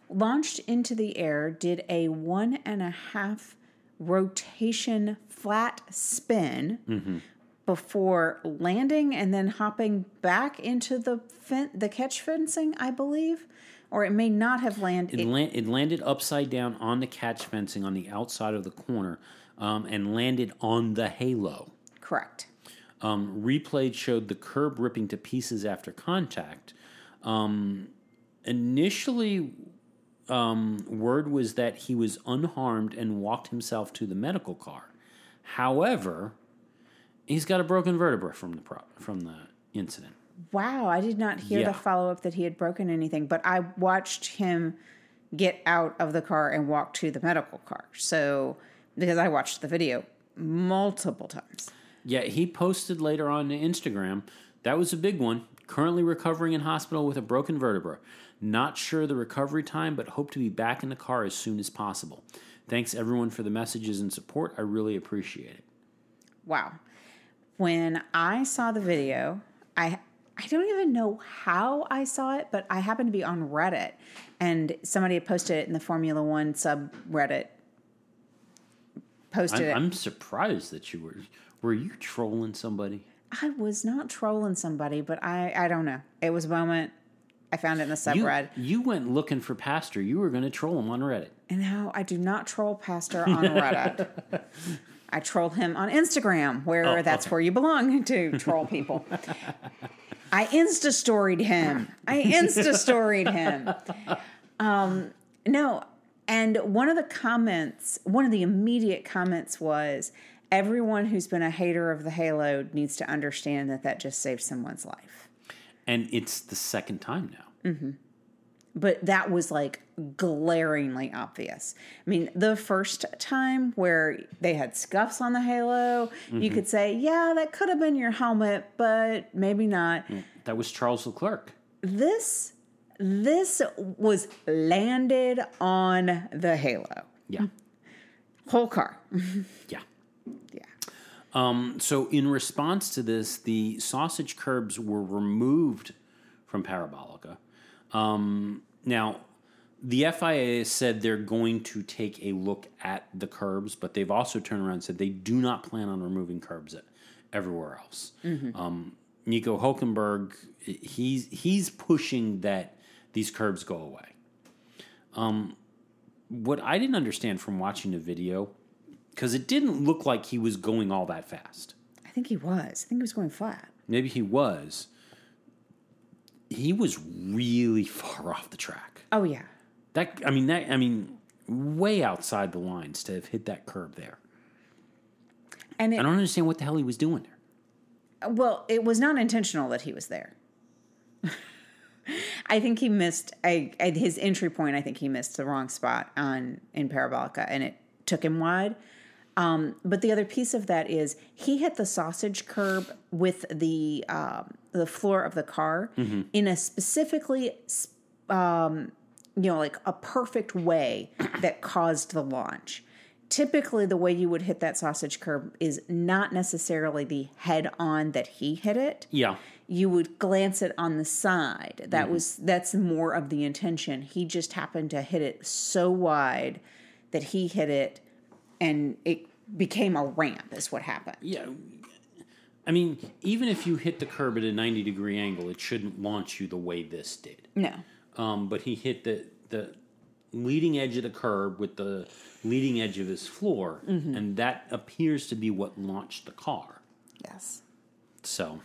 launched into the air, did a one and a half rotation flat spin before landing and then hopping back into the fen- the catch fencing, I believe, or it may not have landed. It, land, it landed upside down on the catch fencing on the outside of the corner um, and landed on the halo. correct. Um, replayed showed the curb ripping to pieces after contact. Um, initially, um, word was that he was unharmed and walked himself to the medical car. However, he's got a broken vertebra from the pro- from the incident. Wow, I did not hear Yeah. the follow up that he had broken anything, but I watched him get out of the car and walk to the medical car. So, because I watched the video multiple times. Yeah, he posted later on to Instagram. That was a big one. Currently recovering in hospital with a broken vertebra. Not sure the recovery time, but hope to be back in the car as soon as possible. Thanks everyone for the messages and support. I really appreciate it. Wow. When I saw the video, I I don't even know how I saw it, but I happened to be on Reddit and somebody had posted it in the Formula One subreddit. Posted I'm, it. I'm surprised that you were. Were you trolling somebody? I was not trolling somebody, but I I don't know. It was a moment I found it in the You, subreddit. you went looking for Pastor. You were going to troll him on Reddit. And now I do not troll Pastor on Reddit. I troll him on Instagram, where Oh, that's okay. where you belong to troll people. I Insta storied him. I Insta storied him. Um, no, and one of the comments, one of the immediate comments was, "Everyone who's been a hater of the Halo needs to understand that that just saved someone's life." And it's the second time now. But that was like glaringly obvious. I mean, the first time where they had scuffs on the halo, you could say, yeah, that could have been your helmet, but maybe not. That was Charles Leclerc. This this was landed on the halo. Yeah. Whole car. Yeah. yeah. Um, so, in response to this, the sausage curbs were removed from Parabolica. Um, now, the FIA said they're going to take a look at the curbs, but they've also turned around and said they do not plan on removing curbs everywhere else. Um, Nico Hulkenberg, he's he's pushing that these curbs go away. Um, what I didn't understand from watching the video, because it didn't look like he was going all that fast. I think he was. I think he was going flat. Maybe he was. He was really far off the track. Oh yeah. That I mean that I mean way outside the lines to have hit that curb there. And it, I don't understand what the hell he was doing there. Well, it was not intentional that he was there. I think he missed I, at his entry point. I think he missed the wrong spot on in Parabolica, and it took him wide. Um, but the other piece of that is he hit the sausage curb with the um, the floor of the car in a specifically um, you know, like a perfect way that caused the launch. Typically, the way you would hit that sausage curb is not necessarily the head on that he hit it. Yeah. You would glance it on the side. That was that's more of the intention. He just happened to hit it so wide that he hit it, and it became a ramp. Is what happened. Yeah. I mean, even if you hit the curb at a 90 degree angle, it shouldn't launch you the way this did. No, Um, but he hit the the leading edge of the curb with the leading edge of his floor, and that appears to be what launched the car. yes, So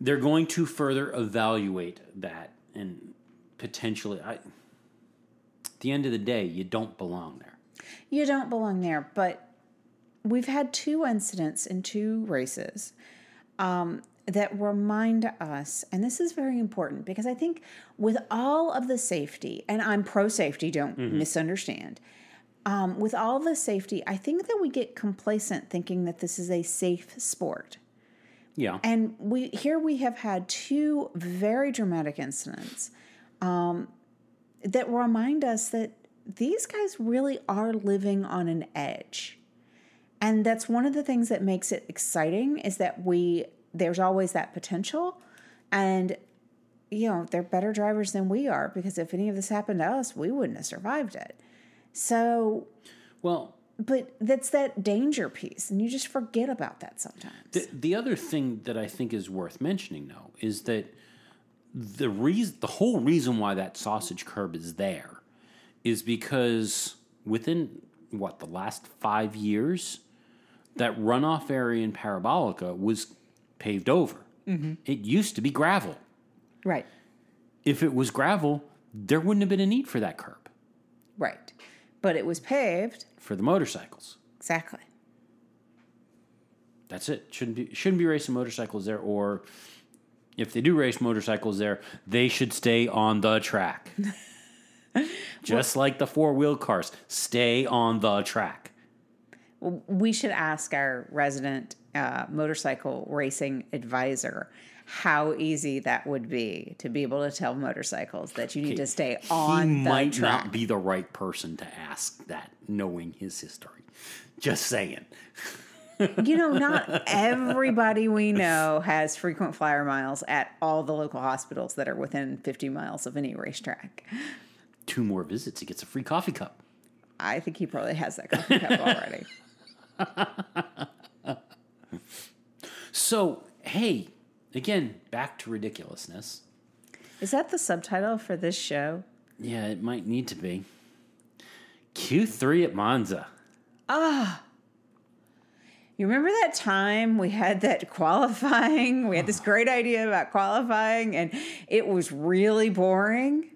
they're going to further evaluate that and potentially. I, at the end of the day, you don't belong there. You don't belong there. But we've had two incidents in two races um, that remind us, and this is very important because I think with all of the safety, and I'm pro safety, don't misunderstand. Um, with all the safety, I think that we get complacent thinking that this is a safe sport. Yeah. And we here we have had two very dramatic incidents um, that remind us that these guys really are living on an edge. And that's one of the things that makes it exciting is that we there's always that potential and you know, they're better drivers than we are because if any of this happened to us, we wouldn't have survived it. So, Well, but that's that danger piece and you just forget about that sometimes. The, the other thing that I think is worth mentioning, though, is that the reason, the whole reason why that sausage curb is there, is because within what the last five years, that runoff area in Parabolica was paved over. Mm-hmm. It used to be gravel. right. If it was gravel, there wouldn't have been a need for that curb Right. But it was paved. for the motorcycles. Exactly. That's it. Shouldn't be shouldn't be racing motorcycles there, or if they do race motorcycles there, they should stay on the track. Just like the four wheel cars, stay on the track. We should ask our resident uh, motorcycle racing advisor how easy that would be to be able to tell motorcycles that you need to stay on he might track. not be the right person to ask that, knowing his history. Just saying. you know, not everybody we know has frequent flyer miles at all the local hospitals that are within 50 miles of any racetrack. Two more visits, he gets a free coffee cup. I think he probably has that coffee cup already. So, hey, again, back to ridiculousness. Is that the subtitle for this show? Yeah, it might need to be. Q3 at Monza. Ah. You remember that time we had that qualifying? We had this great idea about qualifying and it was really boring.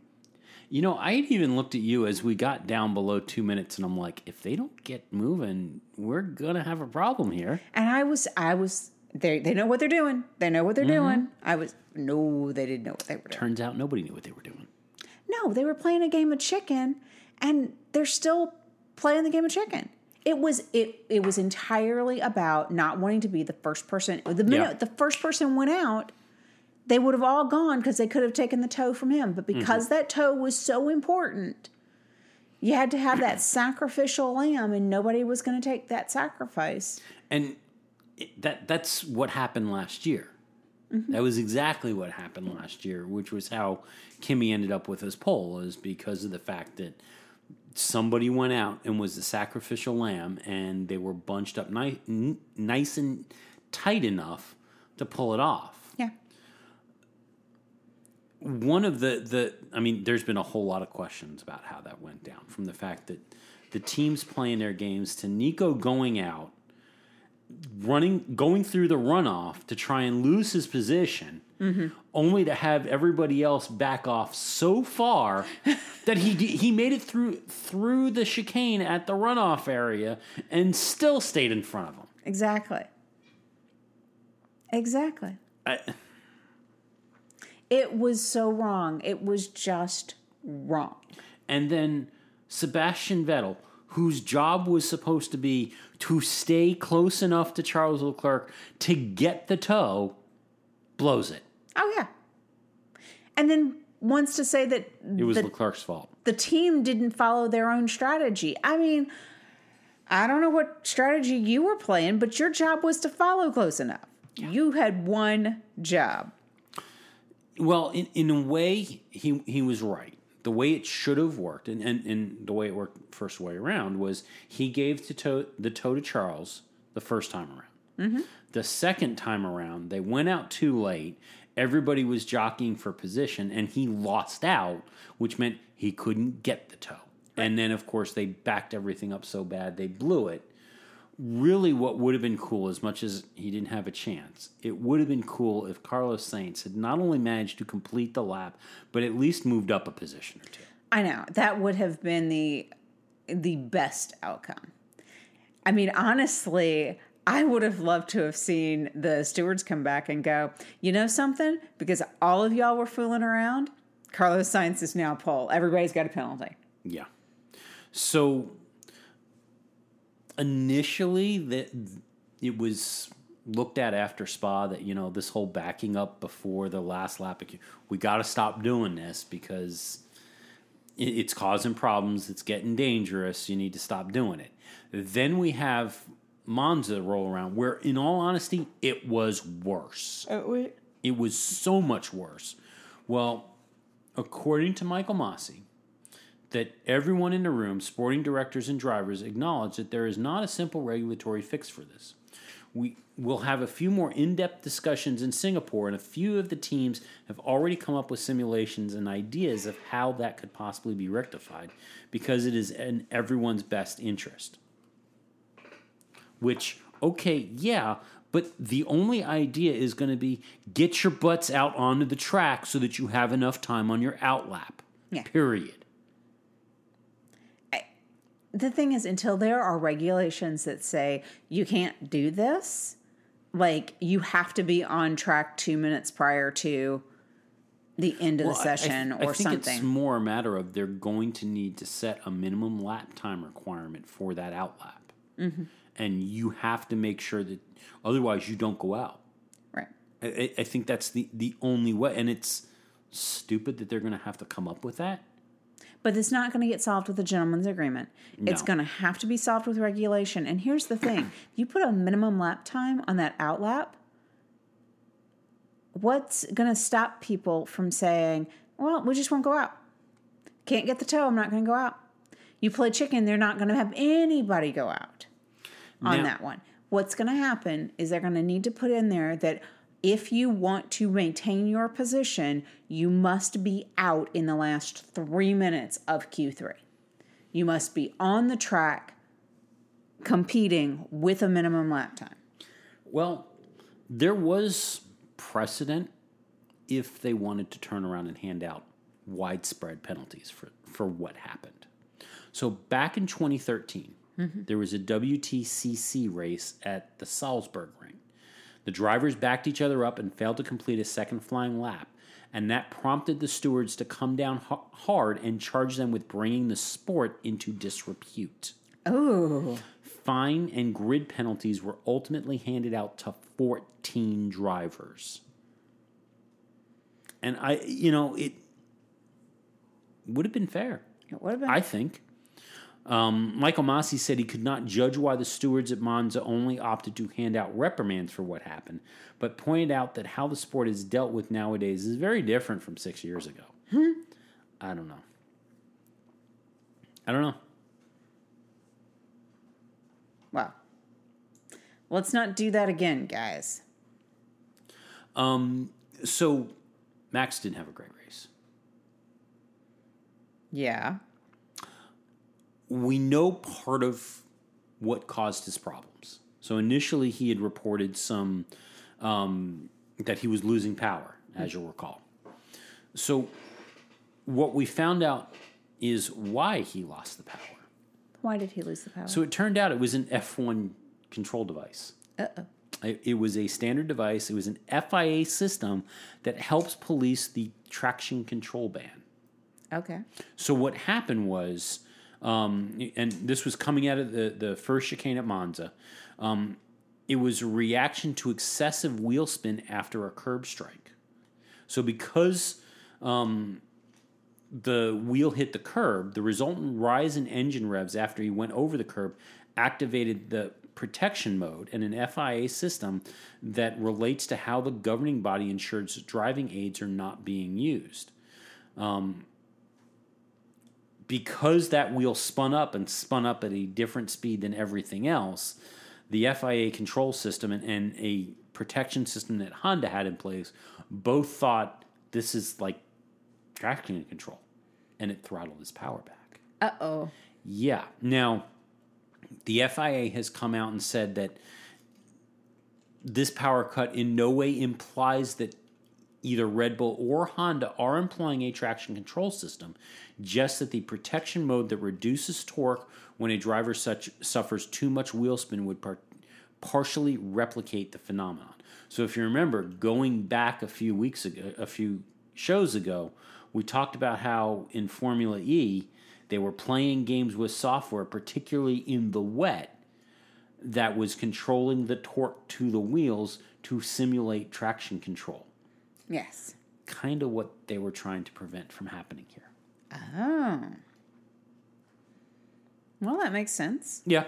You know, I even looked at you as we got down below two minutes, and I'm like, if they don't get moving, we're gonna have a problem here. And I was, I was, they, they know what they're doing. They know what they're mm-hmm. doing. I was, no, they didn't know what they were doing. Turns out nobody knew what they were doing. No, they were playing a game of chicken and they're still playing the game of chicken. It was it it was entirely about not wanting to be the first person. The minute Yeah. the first person went out, they would have all gone because they could have taken the toe from him. But mm-hmm. because that toe was so important, you had to have that sacrificial lamb, and nobody was going to take that sacrifice. And it, that that's what happened last year. Mm-hmm. That was exactly what happened last year, which was how Kimi ended up with his pole, is because of the fact that somebody went out and was the sacrificial lamb, and they were bunched up nice, nice and tight enough to pull it off. One of the the I mean, there's been a whole lot of questions about how that went down, from the fact that the teams playing their games to Nico going out, running, going through the runoff to try and lose his position, mm-hmm. only to have everybody else back off so far that he he made it through through the chicane at the runoff area and still stayed in front of him. exactly, exactly. I, It was so wrong. It was just wrong. And then Sebastian Vettel, whose job was supposed to be to stay close enough to Charles Leclerc to get the toe, blows it. Oh yeah. And then wants to say that It was the, Leclerc's fault. the team didn't follow their own strategy. I mean, I don't know what strategy you were playing, but your job was to follow close enough. You had one job. Well, in, in a way, he he was right. The way it should have worked, and, and, and the way it worked first way around was he gave to toe, the toe to Charles the first time around. Mm-hmm. The second time around, they went out too late. Everybody was jockeying for position, and he lost out, which meant he couldn't get the toe. And then, of course, they backed everything up so bad they blew it really what would have been cool as much as he didn't have a chance it would have been cool if carlos sainz had not only managed to complete the lap but at least moved up a position or two I know. That would have been the the best outcome. I mean, honestly, I would have loved to have seen the stewards come back and go, you know something? Because all of y'all were fooling around, Carlos Sainz is now pole. Everybody's got a penalty. yeah so initially that it was looked at after spa that you know this whole backing up before the last lap we got to stop doing this because it's causing problems it's getting dangerous you need to stop doing it. Then we have monza roll around where in all honesty it was worse. Oh, it was so much worse. Well according to michael Masi that everyone in the room, sporting directors and drivers, acknowledge that there is not a simple regulatory fix for this. We will have a few more in depth discussions in Singapore, and a few of the teams have already come up with simulations and ideas of how that could possibly be rectified because it is in everyone's best interest. Which, okay, yeah, but the only idea is going to be get your butts out onto the track so that you have enough time on your outlap. Yeah. Period. The thing is until there are regulations that say you can't do this like you have to be on track two minutes prior to the end of Well, the I- session I, or I think something it's more a matter of they're going to need to set a minimum lap time requirement for that outlap, Mm-hmm. and you have to make sure that otherwise you don't go out. right I, I- I think that's the the only way, and it's stupid that they're going to have to come up with that. But it's not going to get solved with a gentleman's agreement. It's going to have to be solved with regulation and here's the thing. You put a minimum lap time on that outlap what's going to stop people from saying well we just won't go out. Can't get the toe i'm not going to go out. You play chicken they're not going to have anybody go out on Now- that one. What's going to happen is they're going to need to put in there that if you want to maintain your position, you must be out in the last three minutes of Q3. You must be on the track competing with a minimum lap time. Well, there was precedent if they wanted to turn around and hand out widespread penalties for, for what happened. So back in 2013, mm-hmm. there was a WTCC race at the Salzburg. The drivers backed each other up and failed to complete a second flying lap, and that prompted the stewards to come down ha- hard and charge them with bringing the sport into disrepute. Oh, Fine and grid penalties were ultimately handed out to 14 drivers. And I, you know, it would have been fair. it would have been. I think. Um, Michael Masi said he could not judge why the stewards at Monza only opted to hand out reprimands for what happened, but pointed out that how the sport is dealt with nowadays is very different from six years ago. I don't know. I don't know. well, let's not do that again, guys. Um, so Max didn't have a great race. Yeah. We know part of what caused his problems. So initially, he had reported some um, that he was losing power, as you'll recall. So what we found out is why he lost the power. Why did he lose the power? So it turned out it was an F1 control device. uh oh. It, it was a standard device. It was an FIA system that helps police the traction control ban. Okay. So what happened was, um, and this was coming out of the, the first chicane at Monza, um, it was a reaction to excessive wheel spin after a curb strike. So because um, the wheel hit the curb, the resultant rise in engine revs after he went over the curb activated the protection mode and an FIA system that relates to how the governing body ensures driving aids are not being used because that wheel spun up and spun up at a different speed than everything else, the FIA control system and, and a protection system that Honda had in place both thought this is like traction control, and it throttled his power back. Uh oh. Yeah. Now, the FIA has come out and said that this power cut in no way implies that either Red Bull or Honda are employing a traction control system, just that the protection mode that reduces torque when a driver such suffers too much wheel spin would par- partially replicate the phenomenon. So if you remember, going back a few weeks ago, a few shows ago, we talked about how in Formula E they were playing games with software, particularly in the wet, that was controlling the torque to the wheels to simulate traction control. Yes. Kind of what they were trying to prevent from happening here. Oh. Well, that makes sense. Yeah.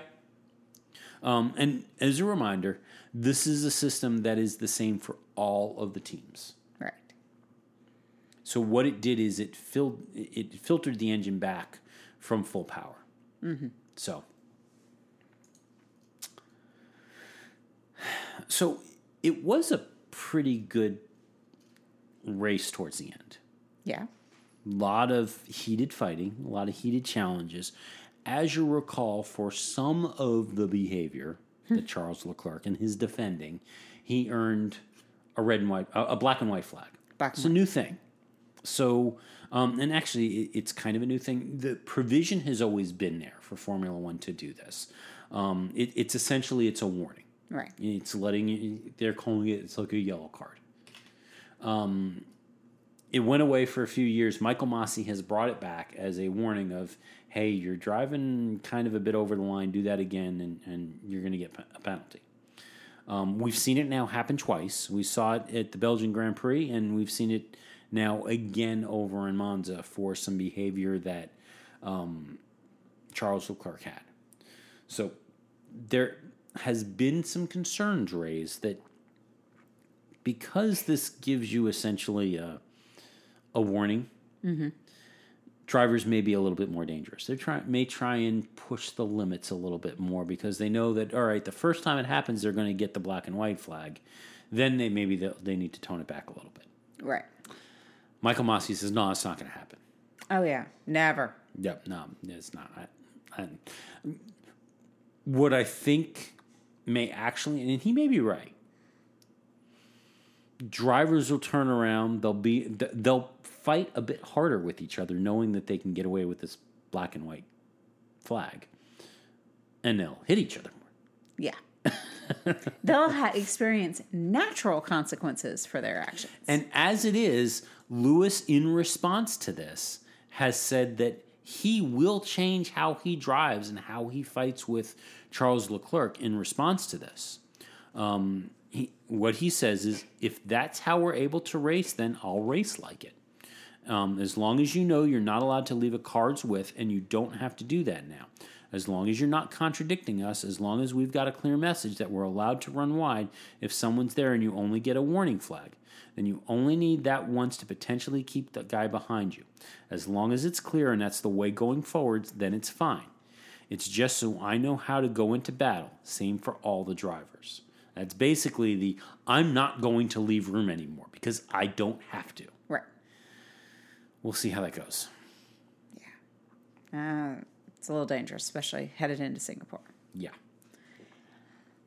Um, and as a reminder, this is a system that is the same for all of the teams. Right. So what it did is it filled it filtered the engine back from full power. So so it was a pretty good race towards the end. Yeah. A lot of heated fighting, a lot of heated challenges. As you recall, for some of the behavior that Charles Leclerc and his defending, he earned a red and white, a black and white flag. Black it's a new thing. So, um, and actually, it, it's kind of a new thing. The provision has always been there for Formula One to do this. Um, it, it's essentially it's a warning. Right. It's letting you. They're calling it. It's like a yellow card. Um, it went away for a few years. Michael Masi has brought it back as a warning of, hey, you're driving kind of a bit over the line. Do that again, and, and you're going to get a penalty. Um, we've seen it now happen twice. We saw it at the Belgian Grand Prix, and we've seen it now again over in Monza for some behavior that um, Charles Leclerc had. So there has been some concerns raised that because this gives you essentially a, a warning, mm-hmm. drivers may be a little bit more dangerous. They try may try and push the limits a little bit more because they know that all right, the first time it happens, they're going to get the black and white flag. then they maybe they, they need to tone it back a little bit. Right. Michael Masi says, "No, it's not going to happen." Oh yeah. Never. Yep, no, it's not. I, I, what I think may actually, and he may be right. Drivers will turn around. They'll be they'll fight a bit harder with each other, knowing that they can get away with this black and white flag, and they'll hit each other more. Yeah. They'll ha- experience natural consequences for their actions. And as it is, Lewis, in response to this, has said that he will change how he drives and how he fights with Charles Leclerc in response to this. Um, he, what he says is, if that's how we're able to race, then I'll race like it. Um, as long as you know you're not allowed to leave a car's width, and you don't have to do that now. As long as you're not contradicting us, as long as we've got a clear message that we're allowed to run wide if someone's there and you only get a warning flag, then you only need that once to potentially keep the guy behind you. As long as it's clear and that's the way going forwards, then it's fine. It's just so I know how to go into battle. Same for all the drivers. That's basically the I'm not going to leave room anymore because I don't have to. Right. We'll see how that goes. Yeah. Uh, it's a little dangerous, especially headed into Singapore. Yeah.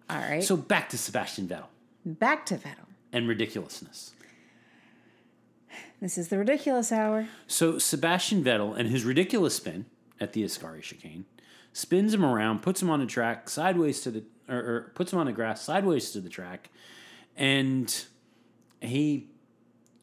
All right. So back to Sebastian Vettel back to Vettel. and ridiculousness. This is the ridiculous hour. So Sebastian Vettel and his ridiculous spin at the Ascari chicane spins him around, puts him on the track sideways to the or, or puts him on the grass sideways to the track, and he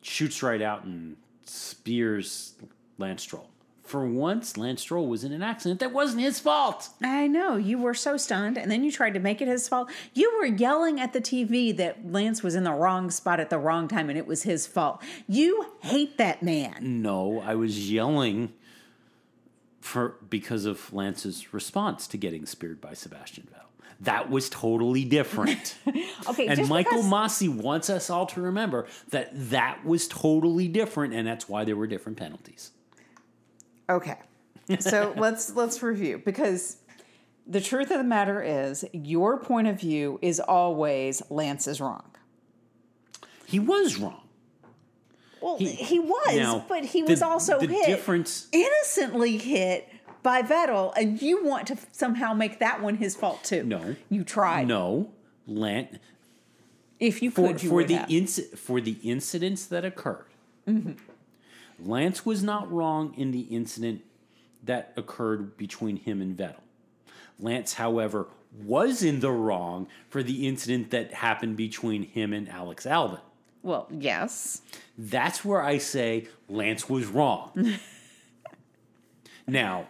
shoots right out and spears Lance Stroll. For once, Lance Stroll was in an accident that wasn't his fault. I know you were so stunned, and then you tried to make it his fault. You were yelling at the TV that Lance was in the wrong spot at the wrong time, and it was his fault. You hate that man. No, I was yelling for because of Lance's response to getting speared by Sebastian Vettel. That was totally different. Okay, and Michael because- Masi wants us all to remember that that was totally different, and that's why there were different penalties. Okay. So let's let's review because the truth of the matter is your point of view is always Lance is wrong. He was wrong. Well, he, was, Now, but he the- was also the hit difference- innocently hit by Vettel, and you want to somehow make that one his fault too. No. you tried. No, Lance if you for could, you for would the inci- for the incidents that occurred. Mm-hmm. Lance was not wrong in the incident that occurred between him and Vettel. Lance, however, was in the wrong for the incident that happened between him and Alex Albon. well, yes, That's where I say Lance was wrong. now,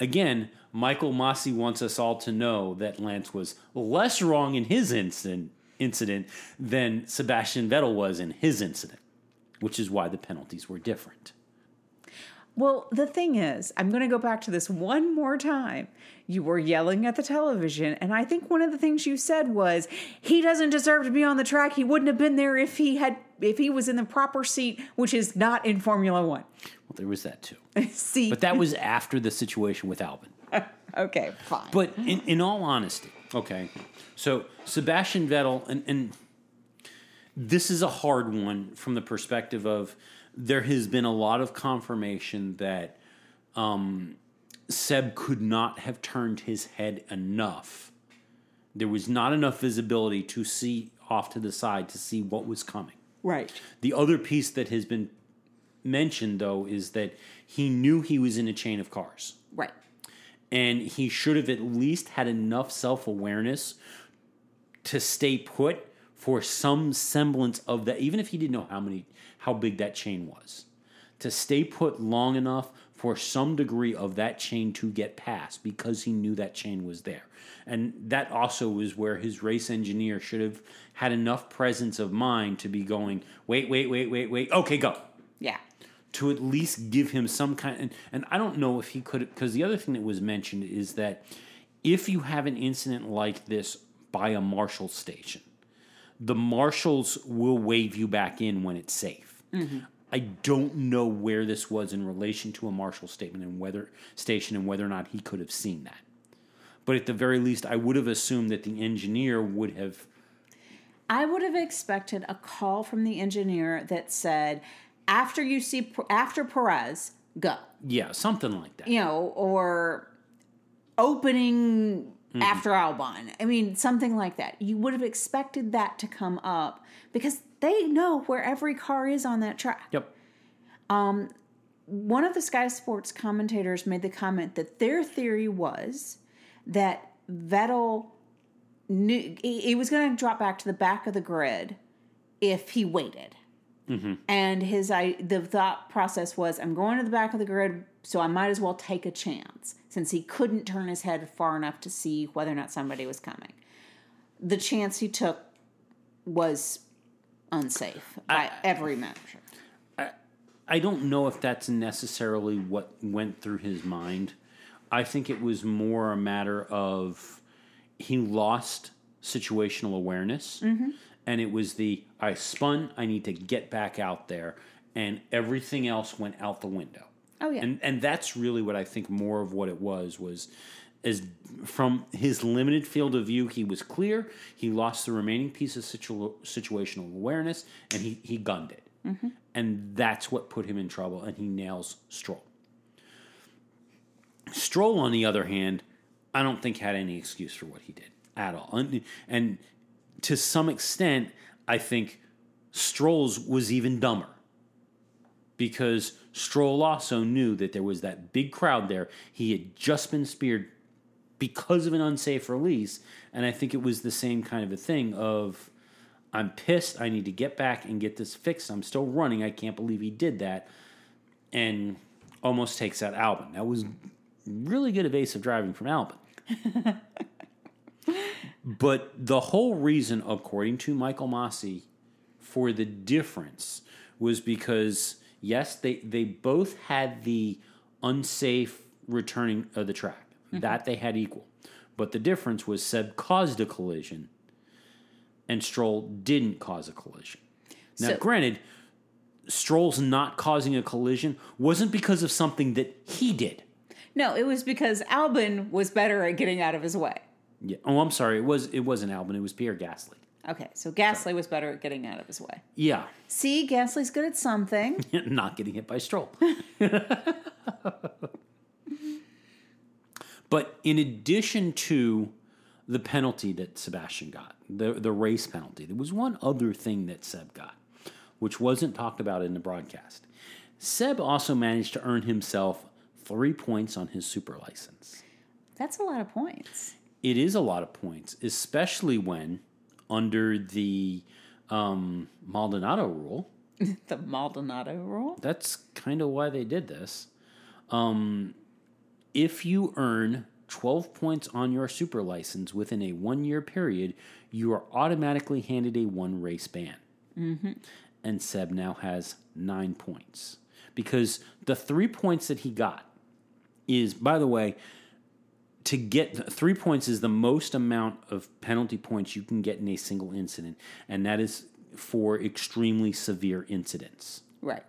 again, Michael Masi wants us all to know that Lance was less wrong in his incident, incident than Sebastian Vettel was in his incident, which is why the penalties were different. Well, the thing is, I'm going to go back to this one more time. You were yelling at the television, and I think one of the things you said was he doesn't deserve to be on the track. He wouldn't have been there if he had if he was in the proper seat, which is not in Formula 1. There was that too. See. But that was after the situation with Albon. okay, fine. But in, in all honesty, okay, so Sebastian Vettel, and, and this is a hard one from the perspective of there has been a lot of confirmation that um, Seb could not have turned his head enough. There was not enough visibility to see off to the side to see what was coming. right. The other piece that has been mentioned, though, is that he knew he was in a chain of cars Right. and he should have at least had enough self awareness to stay put for some semblance of that, even if he didn't know how many, how big that chain was, to stay put long enough for some degree of that chain to get past because he knew that chain was there. And that also was where his race engineer should have had enough presence of mind to be going, wait, wait, wait, wait, wait, okay, go Yeah. To at least give him some kind and, and I don't know if he could because the other thing that was mentioned is that if you have an incident like this by a marshal station, the marshals will wave you back in when it's safe. Mm-hmm. I don't know where this was in relation to a marshal statement and whether station and whether or not he could have seen that. But at the very least, I would have assumed that the engineer would have I would have expected a call from the engineer that said, after you see, after Perez, go. Yeah, something like that. You know, or opening mm-hmm. after Albon. I mean, something like that. You would have expected that to come up because they know where every car is on that track. Yep. Um, one of the Sky Sports commentators made the comment that their theory was that Vettel knew he he was going to drop back to the back of the grid if he waited. Mm-hmm. And his I the thought process was, I'm going to the back of the grid, so I might as well take a chance, since he couldn't turn his head far enough to see whether or not somebody was coming. The chance he took was unsafe by every measure. I don't know if that's necessarily what went through his mind. I think it was more a matter of he lost situational awareness. Mm-hmm. And it was the I spun, I need to get back out there. And everything else went out the window. Oh yeah, And and that's really what I think more of what it was was As from his limited field of view, he was clear. He lost the remaining piece of situ- situational awareness, and he he gunned it, mm-hmm. and that's what put him in trouble. And he nails Stroll. Stroll, on the other hand, I don't think had any excuse for what he did at all, and, and to some extent, I think Stroll's was even dumber because Stroll also knew that there was that big crowd there. He had just been speared because of an unsafe release, and I think it was the same kind of a thing of I'm pissed, I need to get back and get this fixed. I'm still running. I can't believe he did that. And almost takes out Albon. That was really good evasive driving from Albon. but the whole reason, according to Michael Masi, for the difference was because yes, they they both had the unsafe returning of the track. Mm-hmm. That they had equal. But the difference was Seb caused a collision and Stroll didn't cause a collision. Now, So- granted, Stroll's not causing a collision wasn't because of something that he did. no, it was because Albon was better at getting out of his way. Yeah. Oh, I'm sorry. It was it wasn't Albon. It was Pierre Gasly. Okay, so Gasly was better at getting out of his way. Yeah. See, Gasly's good at something. not getting hit by Stroll. but in addition to the penalty that Sebastian got, the the race penalty, there was one other thing that Seb got, which wasn't talked about in the broadcast. Seb also managed to earn himself three points on his super license. That's a lot of points. It is a lot of points, especially when under the um, Maldonado rule. The Maldonado rule. That's kind of why they did this. Um, if you earn 12 points on your super license within a one year period, you are automatically handed a one race ban. And Seb now has nine points. Because the three points that he got is, by the way, to get three points is the most amount of penalty points you can get in a single incident, and that is for extremely severe incidents Right.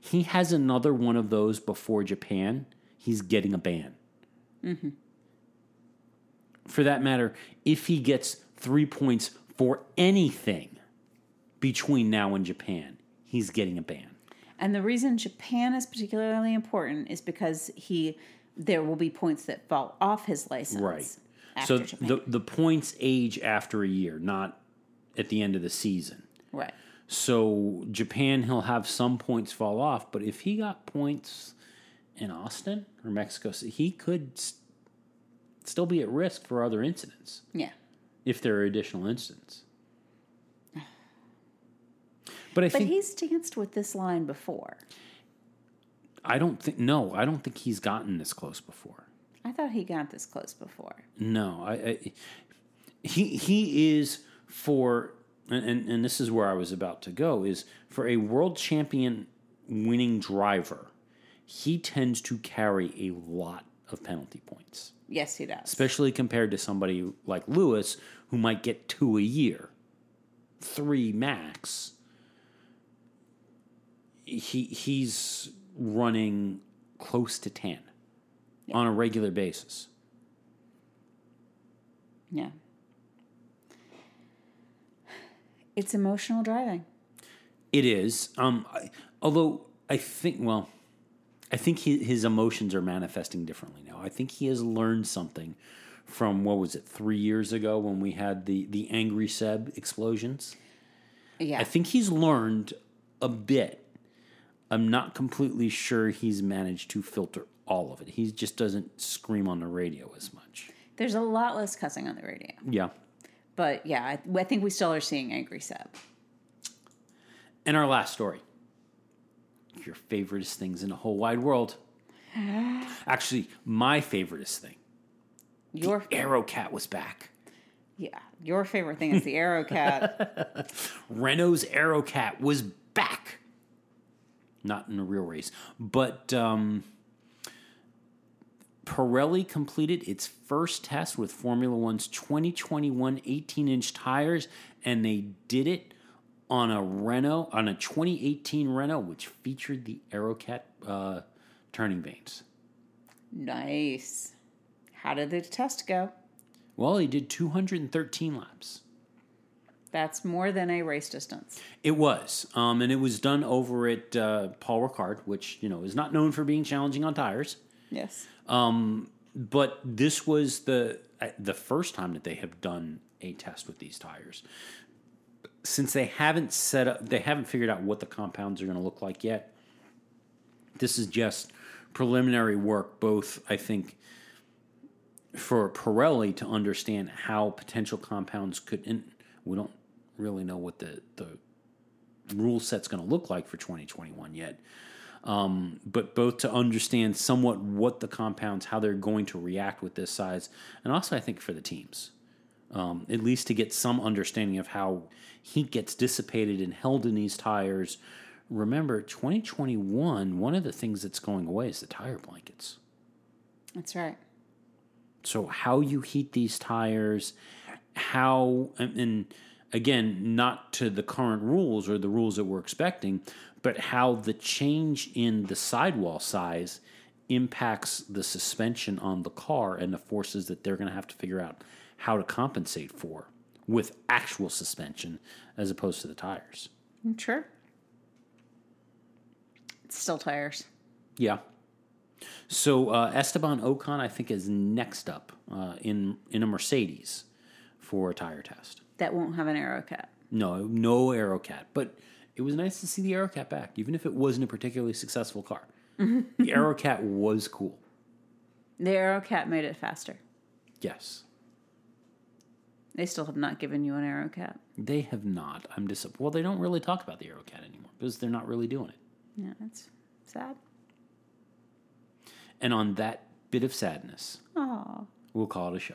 he has another one of those before Japan, he's getting a ban. Mm-hmm. For that matter, if he gets three points for anything between now and Japan, he's getting a ban. And the reason Japan is particularly important is because he there will be points that fall off his license. Right. After so Japan. the the points age after a year, not at the end of the season. right. So Japan, he'll have some points fall off, but if he got points in Austin or Mexico, he could s- still be at risk for other incidents. Yeah. if there are additional incidents. But I But think he's danced with this line before. I don't think no, I don't think he's gotten this close before. I thought he got this close before. No, I, I he he is for and, and and this is where I was about to go is for a world champion winning driver, he tends to carry a lot of penalty points. Yes, he does. especially compared to somebody like Lewis who might get two a year, three max. He he's running close to ten on a regular basis. Yeah. It's emotional driving. It is. Um, I, although I think, well, I think he, his emotions are manifesting differently now. I think he has learned something from what was it three years ago when we had the the angry Seb explosions. Yeah. I think he's learned a bit. I'm not completely sure he's managed to filter all of it. He just doesn't scream on the radio as much. There's a lot less cussing on the radio. Yeah. But yeah, I, I think we still are seeing angry Seb. And our last story. Your favoriteest things in the whole wide world. Actually, my favoriteest thing. Your Aerocat was back. yeah, your favorite thing is the Aerocat. Renault's Aerocat was back. Not in a real race, but um, Pirelli completed its first test with Formula One's 2021 18 inch tires, and they did it on a Renault, on a 2018 Renault, which featured the Aerocat uh, turning vanes. nice. How did the test go? Well, he did 213 laps. That's more than a race distance. It was, um, and it was done over at uh, Paul Ricard, which you know is not known for being challenging on tires. Yes. But this was the uh, the first time that they have done a test with these tires. Since they haven't set up, they haven't figured out what the compounds are going to look like yet. This is just preliminary work, both I think for Pirelli to understand how potential compounds could. And we don't really know what the the rule set's going to look like for 2021 yet Um, but both to understand somewhat what the compounds, how they're going to react with this size, and also I think for the teams, um, at least to get some understanding of how heat gets dissipated and held in these tires. Remember, 2021, one of the things that's going away is the tire blankets. That's right. So how you heat these tires, how and, and again, not to the current rules or the rules that we're expecting, but how the change in the sidewall size impacts the suspension on the car and the forces that they're going to have to figure out how to compensate for with actual suspension as opposed to the tires. Sure. It's still tires. Yeah. So uh, Esteban Ocon, I think, is next up uh, in in a Mercedes for a tire test. That won't have an Aerocat. No, no Aerocat, but it was nice to see the Aerocat back, even if it wasn't a particularly successful car. the Aerocat was cool. The Aerocat made it faster. Yes, They still have not given you an Aerocat. they have not. I'm disappointed. Well, they don't really talk about the Aerocat anymore because they're not really doing it. Yeah, that's sad. And on that bit of sadness, Aw. we'll call it a show.